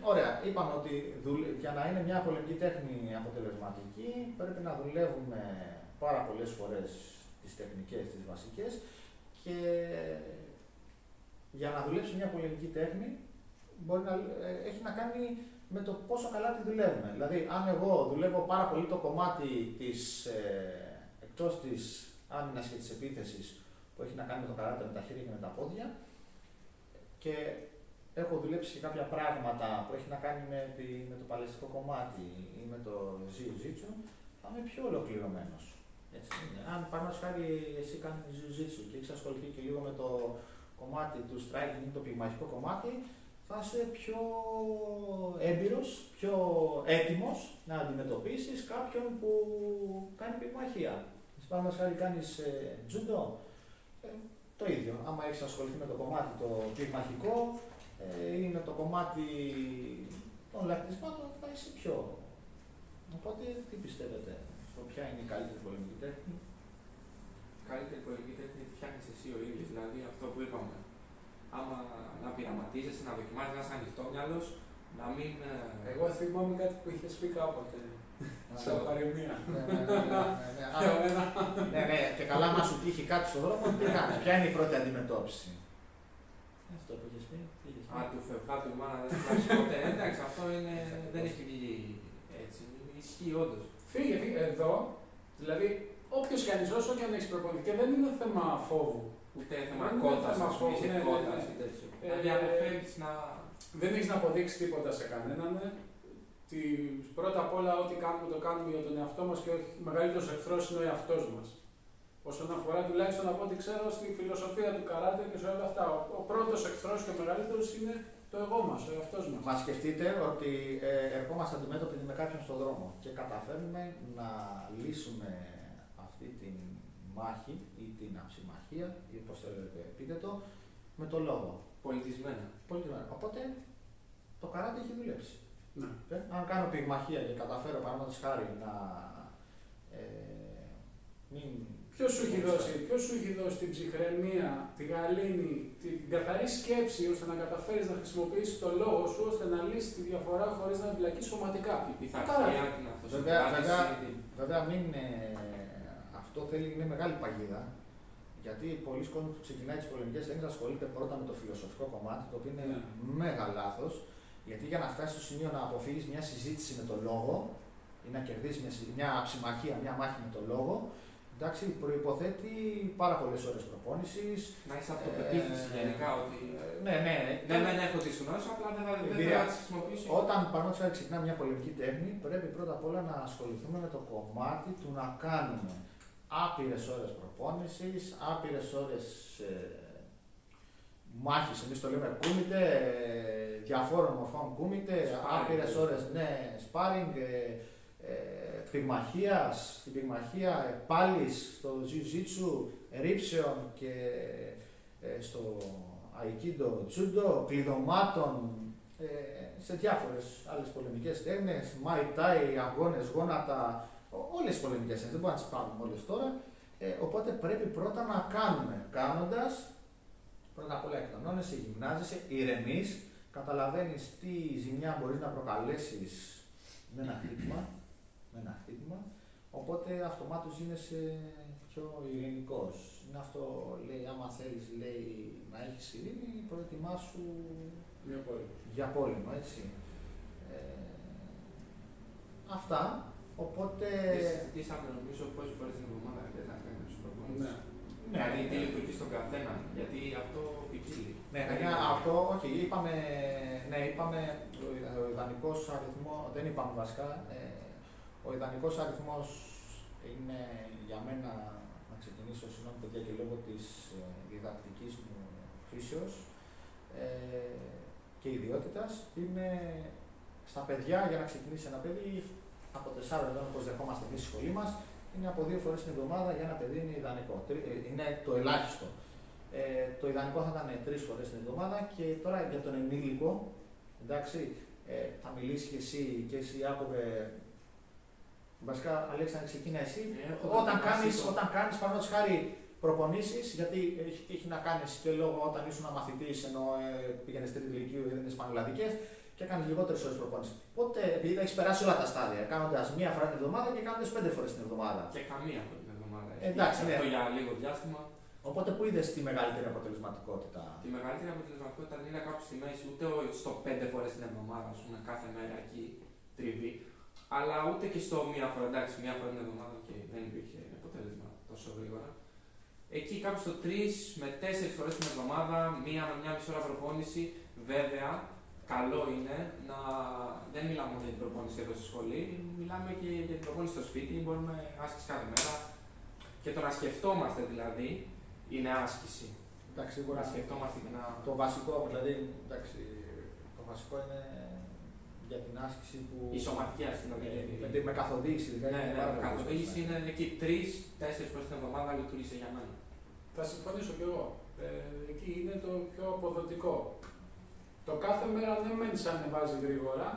Speaker 1: ωραία, είπαμε ότι δουλε- για να είναι μια πολεμική τέχνη αποτελεσματική πρέπει να δουλεύουμε πάρα πολλές φορές τις τεχνικές, τις βασικές και για να δουλέψει μια πολεμική τέχνη μπορεί να, ε, έχει να κάνει με το πόσο καλά τη δουλεύουμε. Δηλαδή, αν εγώ δουλεύω πάρα πολύ το κομμάτι της, ε, εκτός της άμυνας και της επίθεσης που έχει να κάνει με το καράτε, με τα χέρια και με τα πόδια και έχω δουλέψει και κάποια πράγματα που έχει να κάνει με, τη, με το παλαιστικό κομμάτι ή με το jiu-jitsu, θα είμαι πιο ολοκληρωμένος. Έτσι είναι. Αν παραδείγματος χάρη εσύ κάνεις jiu-jitsu και έχεις ασχοληθεί και λίγο με το κομμάτι του striking ή το πυγμαχικό κομμάτι, θα είσαι πιο έμπειρος, πιο έτοιμος να αντιμετωπίσεις κάποιον που κάνει πυγμαχία. Εσύ παραδείγματος χάρη κάνεις ε, judo, ε, το ίδιο. Άμα έχεις ασχοληθεί με το κομμάτι το πυγμαχικό ε, ή με το κομμάτι των λακτισμάτων, θα είσαι πιο. Οπότε, τι πιστεύετε, στο ποια είναι η καλύτερη πολεμική τέχνη;
Speaker 3: Καλύτερη πολεμική τέχνη τη φτιάχνεις εσύ ο ίδιος. Δηλαδή αυτό που είπαμε. Άμα να πειραματίζεσαι, να δοκιμάζεις, να είσαι ανοιχτό μυαλός, να μην. ε,
Speaker 2: Εγώ θυμάμαι κάτι που είχες πει κάποτε. Σε παροιμία.
Speaker 1: Ναι, ναι, ναι, ναι, ναι. Α,
Speaker 2: Για μένα.
Speaker 1: Ναι, ναι, και καλά μα σου τύχει κάτι στον δρόμο, τι κάνεις, ποια είναι η πρώτη αντιμετώπιση; Αυτό που είχες πει, τι είχες
Speaker 3: Α,
Speaker 1: πει.
Speaker 3: του φευγά του μάνα δεν φτιάξει ποτέ. Εντάξει, αυτό είναι, δεν έχει βγει έτσι. Ισχύει όντως.
Speaker 2: Φύγε, φύγε. Εδώ, δηλαδή, όποιος κι αν είσαι, όσο κι αν έχεις προπονηθεί, και δεν είναι θέμα φόβου.
Speaker 3: Ούτε θέμα
Speaker 2: Δεν είναι
Speaker 3: κότα,
Speaker 2: θέμα
Speaker 3: ας πούμε,
Speaker 2: φόβου,
Speaker 3: είσαι
Speaker 2: ναι, ναι,
Speaker 3: κότα
Speaker 2: ναι.
Speaker 3: ή τέτοιο.
Speaker 2: Ε,
Speaker 3: Δηλαδή αποφεύγεις να.
Speaker 2: Δεν έχεις να αποδείξεις τίποτα σε κανέναν. ε. Τι, πρώτα απ' όλα, ό,τι κάνουμε το κάνουμε για τον εαυτό μας και όχι μεγαλύτερος εχθρός είναι ο εαυτός μας. Όσον αφορά τουλάχιστον από ό,τι ξέρω στη φιλοσοφία του καράτε και σε όλα αυτά. Ο, ο πρώτος εχθρός και ο μεγαλύτερος είναι το εγώ μας, ο εαυτός μας.
Speaker 1: Μα σκεφτείτε ότι ε, ερχόμαστε αντιμέτωποι με κάποιον στον δρόμο και καταφέρνουμε να λύσουμε αυτή τη μάχη ή την αψημαχία ή όπως θέλετε πείτε το, με το λόγο.
Speaker 3: Πολιτισμένα.
Speaker 1: Πολύ ωραία. Οπότε το καράτε έχει δουλέψει.
Speaker 2: Ναι.
Speaker 1: Ε, Αν κάνω πυγμαχία και καταφέρω παραδείγματος χάρη να ε, μην
Speaker 2: Ποιος σου, έχει δώσει, ποιος σου έχει δώσει την ψυχραιμία, τη γαλήνη, την καθαρή σκέψη ώστε να καταφέρεις να χρησιμοποιήσεις το λόγο σου ώστε να λύσεις τη διαφορά χωρίς να εμπλακείς σωματικά;
Speaker 3: Η
Speaker 2: Το
Speaker 3: πειθαρχία,
Speaker 2: καράτε.
Speaker 3: την
Speaker 1: Βέβαια, βέβαια,
Speaker 3: αυτοσυγκράτηση. την-
Speaker 1: Βέβαια, μην, ε, αυτό θέλει είναι μεγάλη παγίδα. Γιατί πολλοί κόσμοι που ξεκινάει τις πολεμικές τέχνες ασχολείται πρώτα με το φιλοσοφικό κομμάτι, το οποίο είναι
Speaker 2: Ναι.
Speaker 1: μέγα λάθος. Γιατί για να φτάσεις στο σημείο να αποφύγεις μια συζήτηση με τον λόγο ή να κερδίσεις μια, συ- μια ψημαχία, μια μάχη με τον λόγο, εντάξει, προποθέτει πάρα πολλές ώρες προπόνησης.
Speaker 3: Να έχει αυτοπεποίθηση
Speaker 1: Ε,
Speaker 3: γενικά ότι.
Speaker 1: Ναι, ναι.
Speaker 3: Ναι, ναι, έχω τις γνώσεις, απλά δεν θα δεν
Speaker 1: Εμπειρία.
Speaker 3: θα τις χρησιμοποιήσω.
Speaker 1: Όταν παραδείγματο χάρη ξεκινά μια πολεμική τέχνη, πρέπει πρώτα απ' όλα να ασχοληθούμε με το κομμάτι του να κάνουμε άπειρες ώρες προπόνησης, άπειρες ώρες ε, μάχης. Εμείς το λέμε κούμιτε, ε, διαφόρων μορφών κούμιτε,
Speaker 3: Sparring.
Speaker 1: άπειρες ώρες ναι, σπάρινγκ, ε, ε, πυγμαχίας, στην πυγμαχία, ε, πάλι στο jiu-jitsu, ρίψεων και ε, στο aikido, judo, κλειδωμάτων, ε, σε διάφορες άλλες πολεμικές τέχνες, Muay Thai, αγώνες, γόνατα, ο- όλες τις πολεμικές τέχνες, δεν μπορούμε να τις πάρουμε όλες τώρα. Ε, οπότε πρέπει πρώτα να κάνουμε. Κάνοντας, πρώτα απ' όλα εκτονώνεσαι, γυμνάζεσαι, ηρεμείς, καταλαβαίνεις τι ζημιά μπορείς να προκαλέσεις με ένα χτύπημα, με ένα χτύπημα, οπότε αυτομάτως γίνεσαι πιο ειρηνικός, Είναι αυτό, λέει, άμα θέλεις λέει, να έχεις ειρήνη, προετοιμάσου
Speaker 2: Για πόλεμο.
Speaker 1: για πόλεμο, έτσι. Ε, αυτά, οπότε...
Speaker 3: Και συζητήσαμε νομίζω πόσε φορέ την εβδομάδα δεν θα κάνει του προπονητέ.
Speaker 2: Ναι.
Speaker 1: Ναι,
Speaker 3: Δηλαδή τι
Speaker 1: ναι.
Speaker 3: λειτουργεί στον καθένα. Γιατί αυτό ποικίλει.
Speaker 1: Ναι, ναι, ναι, αυτό, όχι, είπαμε, ναι, είπαμε ο, ιδα- ο ιδανικός αριθμό, δεν είπαμε βασικά, ε, ο ιδανικός αριθμός είναι για μένα, να ξεκινήσω, συγγνώμη παιδιά και λόγω της ε, διδακτικής μου φύσεως ε, και ιδιότητας, είναι στα παιδιά, για να ξεκινήσει ένα παιδί, από 4 ετών όπως δεχόμαστε εμείς στη σχολή μας, είναι από δύο φορές την εβδομάδα για ένα παιδί είναι ιδανικό. Τρι- ε, Είναι το ελάχιστο. Ε, το ιδανικό θα ήταν τρεις φορές την εβδομάδα και τώρα για τον ενήλικο, εντάξει, ε, θα μιλήσεις και εσύ και εσύ Άκοβε. Βασικά, Αλέξανδρε, ξεκίνα εσύ.
Speaker 3: Ε, έχω
Speaker 1: όταν
Speaker 3: δοκιμάσει
Speaker 1: κάνει,
Speaker 3: το-
Speaker 1: όταν κάνεις, παραδείγματος χάρη, προπονήσεις, γιατί έχει τύχει να κάνει και λόγω όταν ήσουν μαθητής, ενώ ε, πήγαινες τρίτη ηλικίου, έδινε πανελλαδικέ και έκανες λιγότερες ώρες προπόνησης. Οπότε, επειδή έχεις περάσει όλα τα στάδια, κάνοντας μία φορά την εβδομάδα και κάνοντας πέντε φορές την εβδομάδα.
Speaker 3: Και καμία από την εβδομάδα.
Speaker 1: Εντάξει, ναι.
Speaker 3: Αυτό για λίγο διάστημα.
Speaker 1: Οπότε, πού είδες τη μεγαλύτερη αποτελεσματικότητα;
Speaker 3: Τη μεγαλύτερη αποτελεσματικότητα δεν είναι κάπου στη μέση, ούτε ο- στο πέντε φορές την εβδομάδα, ας πούμε, κάθε μέρα εκεί τριβή. Αλλά ούτε και στο μία φορά, εντάξει, μία φορά την εβδομάδα και δεν υπήρχε αποτέλεσμα τόσο γρήγορα. Εκεί κάπου στο 3 με 4 φορές την εβδομάδα, μία με μία μισή ώρα προπόνηση. Βέβαια, καλό είναι να δεν μιλάμε μόνο για την προπόνηση εδώ στη σχολή, μιλάμε και για την προπόνηση στο σπίτι. Μπορούμε άσκηση κάθε μέρα. Και το να σκεφτόμαστε δηλαδή είναι άσκηση.
Speaker 1: Εντάξει,
Speaker 3: Να
Speaker 1: σίγουρα
Speaker 3: σκεφτόμαστε και να.
Speaker 1: Το βασικό, δηλαδή, εντάξει, το βασικό είναι για την άσκηση που.
Speaker 3: Η σωματική άσκηση
Speaker 1: Ε,
Speaker 3: δηλαδή.
Speaker 1: με, τη- με καθοδήγηση, δηλαδή.
Speaker 3: Ναι,
Speaker 1: είναι
Speaker 3: ναι,
Speaker 1: πάρα
Speaker 3: η
Speaker 1: πολύ
Speaker 3: καθοδήγηση
Speaker 1: σημαντικό.
Speaker 3: είναι εκεί τρει-τέσσερι φορές την εβδομάδα λειτουργήσε για μένα.
Speaker 2: Θα συμφωνήσω κι εγώ. Ε, εκεί είναι το πιο αποδοτικό. Το κάθε μέρα ναι μεν σε ανεβάζει γρήγορα,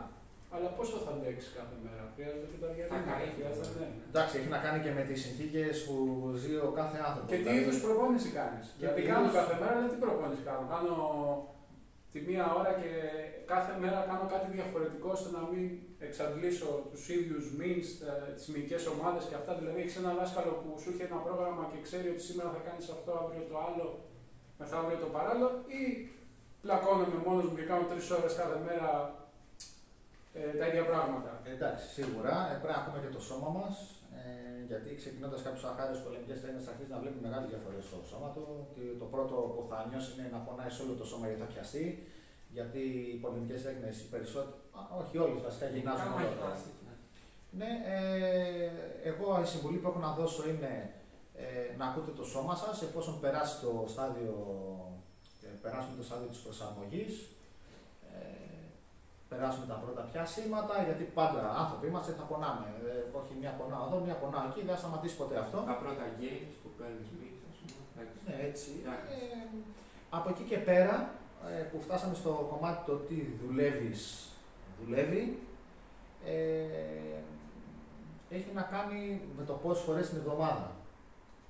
Speaker 2: αλλά πόσο θα αντέξει κάθε μέρα; Χρειάζεται και τα διαβήματα.
Speaker 3: κάνει.
Speaker 2: Χρειάζεται, ναι.
Speaker 1: Εντάξει, έχει να κάνει και με τις συνθήκες που ζει ο κάθε άνθρωπο.
Speaker 2: Και τι
Speaker 1: Δηλαδή,
Speaker 2: είδου προπόνηση κάνεις;
Speaker 1: Και
Speaker 2: Γιατί
Speaker 1: τι
Speaker 2: κάνω
Speaker 1: είδους-
Speaker 2: κάθε μέρα, αλλά τι προπόνηση κάνω; Κάνω τη μία ώρα και κάθε μέρα κάνω κάτι διαφορετικό ώστε να μην εξαντλήσω τους ίδιους μυς, τις μυϊκές ομάδες και αυτά. Δηλαδή, έχεις ένα δάσκαλο που σου έχει ένα πρόγραμμα και ξέρει ότι σήμερα θα κάνεις αυτό, αύριο το άλλο, μεθαύριο το παράλληλο, ή πλακώνομαι μόνος μου και κάνω τρεις ώρες κάθε μέρα ε, τα ίδια πράγματα.
Speaker 1: Εντάξει, σίγουρα ε, πρέπει να ακούμε και το σώμα μας. Ε, γιατί ξεκινώντας κάποιου αχάριου πολεμικές τέχνε, θα αρχίσει να βλέπεις μεγάλε διαφορέ στο σώμα του. Ότι το πρώτο που θα νιώσεις είναι να πονάει σε όλο το σώμα γιατί θα πιαστεί. Γιατί οι πολεμικές τέχνες, οι περισσότεροι, α, όχι όλοι βασικά, γυμνάζουν
Speaker 3: Κάμα
Speaker 1: όλο.
Speaker 3: γυμναστική, ναι.
Speaker 1: Ναι, ε, εγώ η συμβουλή που έχω να δώσω είναι ε, να ακούτε το σώμα σας εφόσον περάσει το στάδιο, ε, περάσουμε το στάδιο της προσαρμογής, ε, περάσουμε τα πρώτα πιάσματα, γιατί πάντα άνθρωποι είμαστε, θα πονάμε. Ε, όχι μια πονάω εδώ, μια πονάω εκεί, δεν θα σταματήσει ποτέ αυτό.
Speaker 3: Τα πρώτα games που παίρνεις μύθι, ας πούμε. εντάξει.
Speaker 1: Ναι, έτσι.
Speaker 3: Εντάξει.
Speaker 1: Ε, από εκεί και πέρα, ε, που φτάσαμε στο κομμάτι το τι δουλεύεις, δουλεύει, ε, έχει να κάνει με το πόσες φορές την εβδομάδα.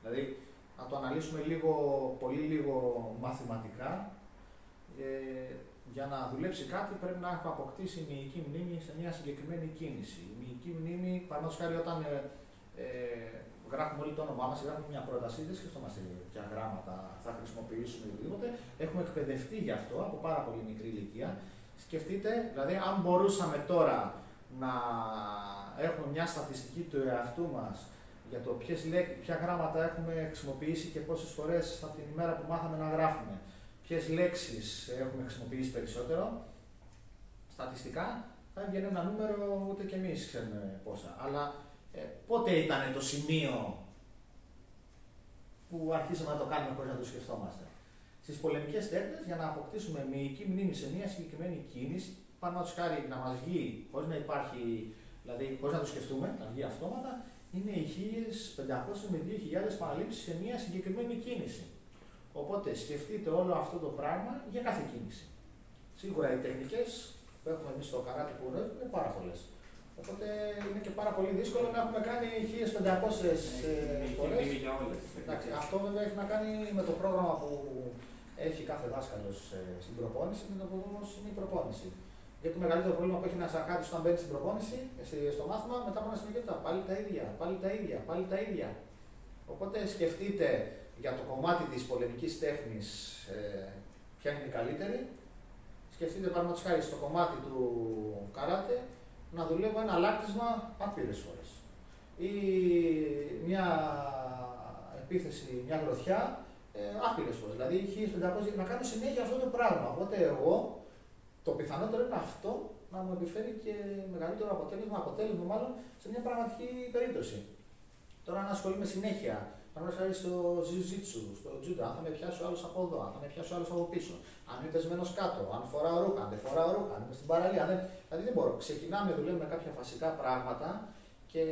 Speaker 1: Δηλαδή, να το αναλύσουμε λίγο, πολύ λίγο μαθηματικά, ε, για να δουλέψει κάτι πρέπει να έχω αποκτήσει μυϊκή μνήμη σε μια συγκεκριμένη κίνηση. Η μυϊκή μνήμη, παραδείγματος χάρη όταν ε, ε, γράφουμε όλοι το όνομά μας, γράφουμε μια πρόταση, δεν σκεφτόμαστε ποια γράμματα θα χρησιμοποιήσουμε ή οτιδήποτε. Έχουμε εκπαιδευτεί γι' αυτό από πάρα πολύ μικρή ηλικία. Σκεφτείτε, δηλαδή, αν μπορούσαμε τώρα να έχουμε μια στατιστική του εαυτού μας για το ποιες λέξ- ποια γράμματα έχουμε χρησιμοποιήσει και πόσες φορές από την ημέρα που μάθαμε να γράφουμε, ποιες λέξεις έχουμε χρησιμοποιήσει περισσότερο, στατιστικά θα έβγαινε ένα νούμερο ούτε και εμείς ξέρουμε πόσα. Αλλά ε, πότε ήταν το σημείο που αρχίσαμε να το κάνουμε χωρίς να το σκεφτόμαστε; Στις πολεμικές τέχνες, για να αποκτήσουμε μυϊκή μνήμη σε μια συγκεκριμένη κίνηση, πάνω να χάρη να μας βγει, χωρίς να υπάρχει, δηλαδή χωρίς να το σκεφτούμε, να βγει αυτόματα, είναι οι 1500 με 2000 παραλήψεις σε μια συγκεκριμένη κίνηση. Οπότε σκεφτείτε όλο αυτό το πράγμα για κάθε κίνηση. Σίγουρα οι τεχνικές που έχουμε εμείς στο καράτι που γνωρίζουμε είναι πάρα πολλές. Οπότε είναι και πάρα πολύ δύσκολο να έχουμε κάνει 1500
Speaker 3: Έχει
Speaker 1: φορές.
Speaker 3: μνήμη για όλες τις
Speaker 1: Εντάξει,
Speaker 3: τεχνικές.
Speaker 1: αυτό βέβαια έχει να κάνει με το πρόγραμμα που έχει κάθε δάσκαλος στην προπόνηση, με το που όμως είναι η προπόνηση. Γιατί το μεγαλύτερο πρόβλημα που έχει ένας αρχάτης όταν μπαίνει στην προπόνηση, στη- στο μάθημα, μετά από ένα σημείο και μετά, πάλι τα ίδια, πάλι τα ίδια, πάλι τα ίδια. Οπότε σκεφτείτε, για το κομμάτι της πολεμικής τέχνης ε, ποια είναι η καλύτερη, σκεφτείτε παραδείγματος χάρη στο κομμάτι του καράτε να δουλεύω ένα λάκτισμα άπειρε φορές. Ή μια επίθεση, μια γροθιά ε, άπειρε φορές. Δηλαδή 1500 να κάνω συνέχεια αυτό το πράγμα. Οπότε εγώ το πιθανότερο είναι αυτό να μου επιφέρει και μεγαλύτερο αποτέλεσμα, αποτέλεσμα μάλλον σε μια πραγματική περίπτωση. Τώρα να ασχολούμαι συνέχεια, παραδείγματο χάρη στο Jiu-Jitsu, στο Judo, αν θα με πιάσει ο άλλος από εδώ, αν θα με πιάσει ο άλλος από πίσω, αν είναι πεσμένος κάτω, αν φοράω ρούχα, αν δεν φοράω ρούχα, αν είμαι στην παραλία. Δεν... Δηλαδή δεν μπορώ. Ξεκινάμε, δουλεύουμε κάποια βασικά πράγματα και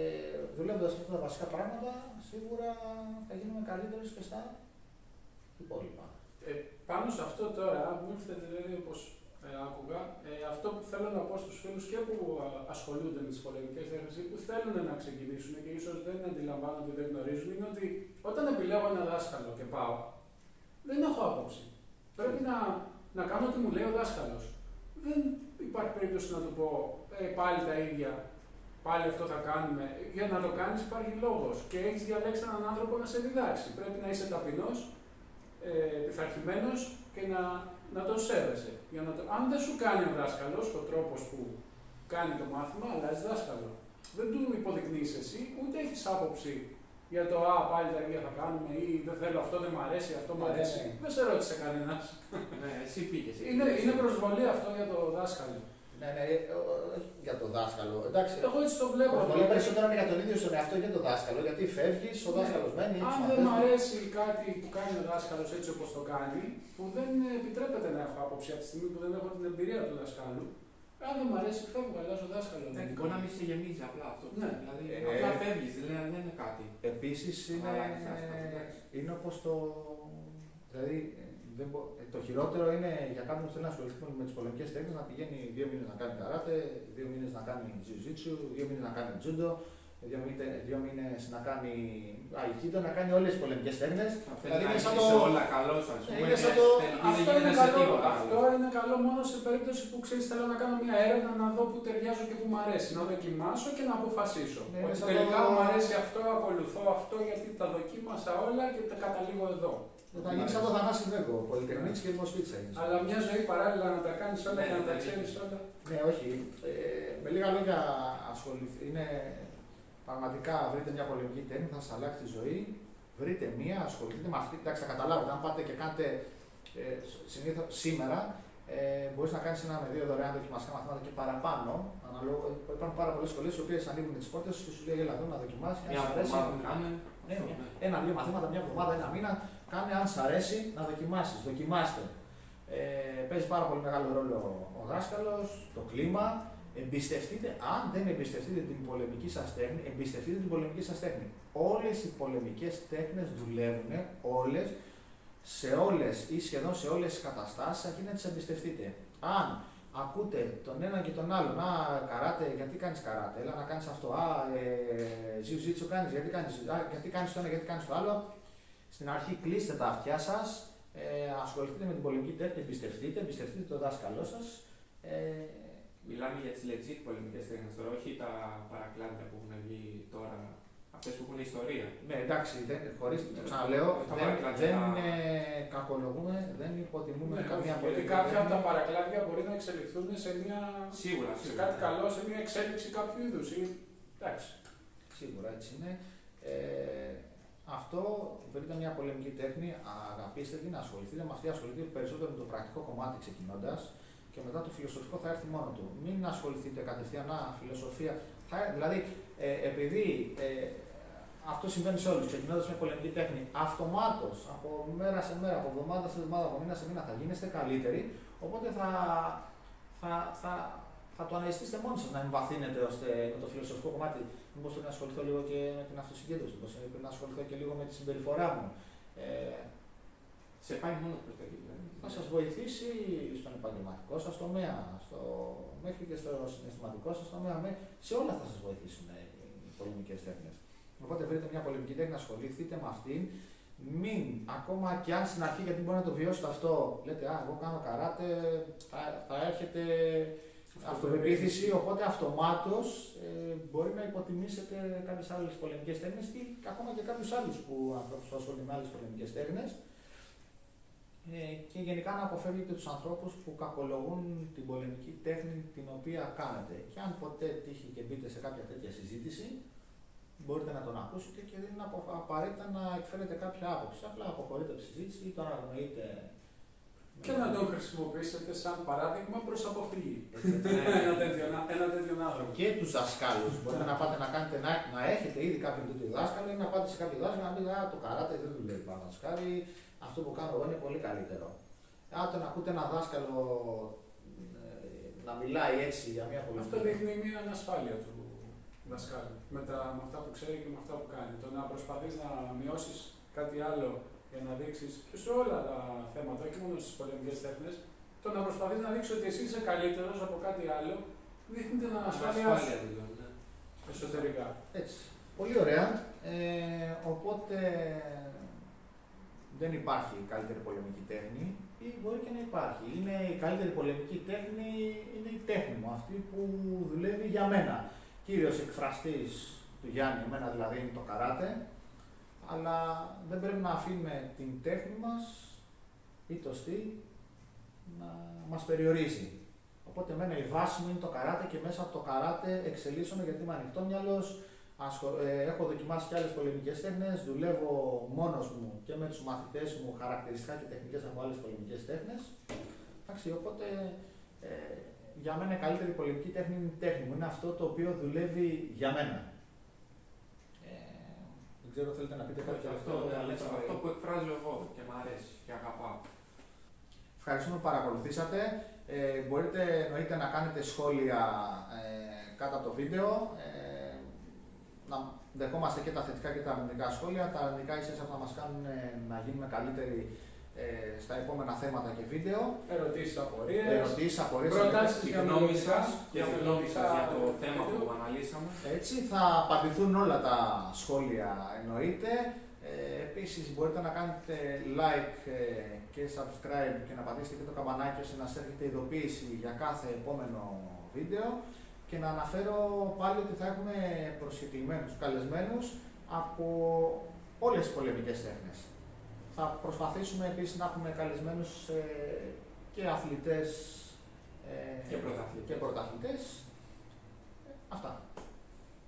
Speaker 1: δουλεύοντας αυτά τα βασικά πράγματα, σίγουρα θα γίνουμε καλύτεροι και στα υπόλοιπα.
Speaker 2: Ε, πάνω σε αυτό τώρα, μου ήρθε δηλαδή όπω ε, άκουγα, ε, αυτό που θέλω να πω στους φίλους και που ασχολούνται με τις πολεμικές τέχνε ή που θέλουν να ξεκινήσουν και ίσως δεν αντιλαμβάνονται, δεν γνωρίζουν, είναι ότι όταν επιλέγω ένα δάσκαλο και πάω, δεν έχω άποψη. Πρέπει να, να κάνω ό,τι μου λέει ο δάσκαλος. Δεν υπάρχει περίπτωση να του πω ε, πάλι τα ίδια, πάλι αυτό θα κάνουμε. Για να το κάνεις υπάρχει λόγος και έχεις διαλέξει έναν άνθρωπο να σε διδάξει. Πρέπει να είσαι ταπεινός, ε, πειθαρχημένος και να, να τον σέβεσαι. Για να το... Αν δεν σου κάνει ο δάσκαλος ο τρόπος που κάνει το μάθημα, αλλάζει δάσκαλο. Δεν του υποδεικνύεις εσύ, ούτε έχεις άποψη για το Α, πάλι τα ίδια θα κάνουμε ή δεν θέλω αυτό, δεν μου αρέσει, αυτό μου αρέσει.
Speaker 1: Ναι, ναι.
Speaker 2: Δεν σε ρώτησε κανένας.
Speaker 3: ναι, εσύ πήγες.
Speaker 2: Είναι, είναι προσβολή αυτό για το δάσκαλο.
Speaker 1: Ναι, ναι, ε, για το δάσκαλο. Εντάξει,
Speaker 2: Εγώ έτσι το βλέπω.
Speaker 1: Πολύ περισσότερο είναι για τον ίδιο στον εαυτό και τον δάσκαλο. Γιατί φεύγεις, ο
Speaker 2: Ναι.
Speaker 1: δάσκαλος μένει.
Speaker 2: Αν δεν μου αρέσει κάτι που κάνει ο δάσκαλος έτσι όπως το κάνει, που δεν επιτρέπεται να έχω άποψη από τη στιγμή που δεν έχω την εμπειρία του δασκάλου, αν δεν μου αρέσει, φεύγω, αλλάζω δάσκαλος.
Speaker 3: Εντάξει, μπορεί να μην σε γεμίζει απλά αυτό.
Speaker 2: Ναι.
Speaker 3: Δηλαδή,
Speaker 1: Ε,
Speaker 3: απλά φεύγεις, δηλαδή δεν είναι κάτι.
Speaker 1: Επίσης είναι,
Speaker 3: Αλλάζει δάσκαλο, εντάξει.
Speaker 1: είναι όπως το. Δηλαδή, δεν μπο- ε, το χειρότερο είναι για κάποιον που θέλει να ασχοληθεί με τις πολεμικές τέχνες να πηγαίνει δύο μήνες να κάνει καράτε, δύο μήνες να κάνει jiu-jitsu, δύο μήνες να κάνει judo, δύο, μήνε, δύο μήνες να κάνει aikido, να κάνει όλες τις πολεμικές τέχνες.
Speaker 3: Θα
Speaker 1: Δηλαδή
Speaker 3: θέλει να
Speaker 1: είναι σαν
Speaker 3: είσαι
Speaker 1: το-
Speaker 3: όλα καλός, ας
Speaker 1: Ναι,
Speaker 3: πούμε.
Speaker 1: είναι σαν
Speaker 3: και
Speaker 1: το-
Speaker 3: τελικά
Speaker 2: Αυτό
Speaker 3: δεν
Speaker 2: είναι,
Speaker 3: γίνεται σε
Speaker 2: καλό,
Speaker 3: τίποτα
Speaker 2: αυτό
Speaker 3: άλλο.
Speaker 2: είναι καλό μόνο σε περίπτωση που ξέρεις θέλω να κάνω μια έρευνα να δω που ταιριάζω και που μου αρέσει. Να δοκιμάσω και να αποφασίσω.
Speaker 1: Ναι,
Speaker 2: ότι
Speaker 1: είναι σαν
Speaker 2: τελικά
Speaker 1: το-
Speaker 2: μου αρέσει αυτό, ακολουθώ αυτό γιατί τα δοκίμασα όλα και τα καταλήγω εδώ.
Speaker 1: Θα γίνεις σαν το Θανάση Βέγκο, πολυτεχνίτης και δημοσφίτη θα γίνεις.
Speaker 2: Αλλά μια ζωή παράλληλα να τα κάνεις όλα
Speaker 3: Ναι,
Speaker 2: και να τα
Speaker 3: ναι,
Speaker 2: ξέρεις όλα.
Speaker 1: Ναι, όχι. Ε, με λίγα λόγια ασχοληθεί. Είναι πραγματικά βρείτε μια πολεμική τέχνη, θα σας αλλάξει τη ζωή. Βρείτε μία, ασχοληθείτε με αυτή. Εντάξει, θα καταλάβετε. Αν πάτε και κάνετε ε, συνήθω σήμερα, ε, μπορείς να κάνεις ένα με δύο δωρεάν δοκιμαστικά μαθήματα και παραπάνω. Αναλόγω, υπάρχουν πάρα πολλές σχολές οι οποίες ανοίγουν τις πόρτες και σου λέει: Ελά, εδώ να δοκιμάσεις.
Speaker 3: Μια εβδομάδα κάνουν.
Speaker 1: Ναι, ένα-δύο μαθήματα, μια εβδομάδα, ένα μήνα. Κάνε αν σ' αρέσει να δοκιμάσει. Δοκιμάστε. Ε, παίζει πάρα πολύ μεγάλο ρόλο ο δάσκαλο, το κλίμα. Εμπιστευτείτε, αν δεν εμπιστευτείτε την πολεμική σα τέχνη, εμπιστευτείτε την πολεμική σα τέχνη. Όλε οι πολεμικέ τέχνε δουλεύουν, όλε, σε όλε ή σχεδόν σε όλε τι καταστάσει, αρκεί να τι εμπιστευτείτε. Αν ακούτε τον ένα και τον άλλον, Α, καράτε, γιατί κάνει καράτε, έλα να κάνει αυτό. Α, ε, jiu-jitsu κάνει, γιατί κάνει γιατί κάνεις το ένα, γιατί κάνει το άλλο. Στην αρχή κλείστε τα αυτιά σας, ε, ασχοληθείτε με την πολεμική τέχνη, εμπιστευτείτε, εμπιστευτείτε τον δάσκαλό σας. Ε,
Speaker 3: Μιλάμε για τις legit πολεμικές τέχνες τώρα, όχι τα παρακλάδια που έχουν βγει τώρα. Αυτές που έχουν ιστορία.
Speaker 1: ναι, εντάξει, δεν, χωρίς, το ξαναλέω,
Speaker 3: Τα
Speaker 1: δεν,
Speaker 3: παρακλάδια
Speaker 1: δεν
Speaker 3: τα-
Speaker 1: ε, κακολογούμε, δεν υποτιμούμε
Speaker 2: Ναι,
Speaker 1: καμία
Speaker 2: γιατί
Speaker 1: πολεμική
Speaker 2: κάποια από
Speaker 1: τέχνη.
Speaker 2: τα παρακλάδια μπορεί να εξελιχθούν σε, μια,
Speaker 3: Σίγουρα,
Speaker 2: σε
Speaker 3: σίγουρα.
Speaker 2: κάτι καλό, σε μια εξέλιξη κάποιου είδους. Εντάξει.
Speaker 1: Σίγουρα έτσι είναι. Ε, αυτό βρείτε μια πολεμική τέχνη, αγαπήστε την, ασχοληθείτε με αυτή, ασχοληθείτε περισσότερο με το πρακτικό κομμάτι ξεκινώντας και μετά το φιλοσοφικό θα έρθει μόνο του. Μην ασχοληθείτε κατευθείαν, α, φιλοσοφία. Θα, δηλαδή, ε, επειδή ε, αυτό συμβαίνει σε όλους, ξεκινώντας με πολεμική τέχνη, αυτομάτως από μέρα σε μέρα, από εβδομάδα σε εβδομάδα, από μήνα σε μήνα θα γίνεστε καλύτεροι. Οπότε θα, θα, θα, θα το αναζητήσετε μόνοι σας να εμβαθύνετε ώστε με το φιλοσοφικό κομμάτι. Μήπως πρέπει να ασχοληθώ λίγο και με την αυτοσυγκέντρωση, μήπως πρέπει να ασχοληθώ και λίγο με τη συμπεριφορά μου. Ε,
Speaker 3: Σε πάει μόνος προς τα εκεί. δηλαδή.
Speaker 1: θα σας βοηθήσει στον επαγγελματικό σας τομέα, στο, μέχρι και στο συναισθηματικό σας τομέα. με- Σε όλα θα σας βοηθήσουν ε, οι πολεμικές τέχνες. Οπότε βρείτε μια πολεμική τέχνη, ασχοληθείτε με αυτήν. Μην, ακόμα και αν στην αρχή, γιατί μπορεί να το βιώσετε αυτό, λέτε Α, εγώ κάνω καράτε, θα, θα έρχεται αυτοπεποίθηση, οπότε αυτομάτως ε, μπορεί να υποτιμήσετε κάποιες άλλες πολεμικές τέχνες ή ακόμα και κάποιους άλλους που ανθρώπους που ασχολούνται με άλλες πολεμικές τέχνες. Ε, και γενικά να αποφεύγετε τους ανθρώπους που κακολογούν την πολεμική τέχνη την οποία κάνετε. Και αν ποτέ τύχει και μπείτε σε κάποια τέτοια συζήτηση, μπορείτε να τον ακούσετε και δεν είναι απαραίτητα να εκφέρετε κάποια άποψη. Απλά αποχωρείτε από τη συζήτηση ή τον αγνοείτε
Speaker 2: και να τον χρησιμοποιήσετε σαν παράδειγμα προς αποφυγή. ένα, τέτοιο, ένα τέτοιο άνθρωπο.
Speaker 1: Και τους δασκάλους. Μπορείτε να πάτε να, κάνετε, να, να έχετε ήδη κάποιον τέτοιο δάσκαλο ή να πάτε σε κάποιο δάσκαλο να πείτε Α, το καράτε δεν δουλεύει πάνω σκάρι, αυτό που κάνω εγώ είναι πολύ καλύτερο. Αν τον ακούτε ένα δάσκαλο ε, να μιλάει έτσι για μια πολιτική.
Speaker 2: Αυτό δείχνει μια ανασφάλεια του δασκάλου με, τα, με αυτά που ξέρει και με αυτά που κάνει. Το να προσπαθείς να μειώσεις κάτι άλλο για να δείξεις και σε όλα τα θέματα, όχι μόνο στις πολεμικές τέχνες, το να προσπαθείς να δείξεις ότι εσύ είσαι καλύτερος από κάτι άλλο, δείχνει την ανασφάλεια σου. Ναι. Εσωτερικά.
Speaker 1: Έτσι. Πολύ ωραία. Ε, οπότε δεν υπάρχει καλύτερη πολεμική τέχνη ή μπορεί και να υπάρχει. Είναι η καλύτερη πολεμική τέχνη, είναι η τέχνη μου, αυτή που δουλεύει για μένα. Κύριος εκφραστής του Γιάννη, εμένα δηλαδή είναι το καράτε, αλλά δεν πρέπει να αφήνουμε την τέχνη μας ή το στυλ να μας περιορίζει. Οπότε εμένα η βάση μου είναι το καράτε και μέσα από το καράτε εξελίσσομαι γιατί είμαι ανοιχτό μυαλός, ε, έχω δοκιμάσει και άλλες πολεμικές τέχνες, δουλεύω μόνος μου και με τους μαθητές μου χαρακτηριστικά και τεχνικές από άλλες πολεμικές τέχνες. Εντάξει, οπότε ε, για μένα η καλύτερη πολεμική τέχνη είναι η τέχνη μου, είναι αυτό το οποίο δουλεύει για μένα ξέρω, θέλετε να πείτε κάτι
Speaker 3: αυτό. Αυτό, αυτό που εκφράζω εγώ και μου αρέσει και αγαπάω.
Speaker 1: Ευχαριστούμε που παρακολουθήσατε. Ε, μπορείτε εννοείται να κάνετε σχόλια ε, κάτω από το βίντεο. Ε, να δεχόμαστε και τα θετικά και τα αρνητικά σχόλια. Τα αρνητικά ίσως θα μας κάνουν να γίνουμε καλύτεροι ε, στα επόμενα θέματα και βίντεο.
Speaker 2: Ερωτήσεις, απορίες.
Speaker 1: Ερωτήσεις, απορίες.
Speaker 2: Προτάσεις
Speaker 3: και γνώμη σας και γνώμη σας για το θέμα που αναλύσαμε.
Speaker 1: Έτσι θα απαντηθούν όλα τα σχόλια εννοείται. Ε, επίσης μπορείτε να κάνετε like ε, και subscribe και να πατήσετε και το καμπανάκι ώστε να έρχεται ειδοποίηση για κάθε επόμενο βίντεο και να αναφέρω πάλι ότι θα έχουμε προσκεκλημένους καλεσμένους από όλες τις πολεμικές τέχνες. Θα προσπαθήσουμε επίσης να έχουμε καλεσμένους ε, και αθλητές
Speaker 3: ε, και, πρωταθλητές.
Speaker 1: Αυτά.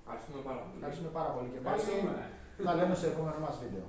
Speaker 3: Ευχαριστούμε πάρα πολύ.
Speaker 1: Πάρα πολύ και πάλι. Θα λέμε σε επόμενο μας βίντεο.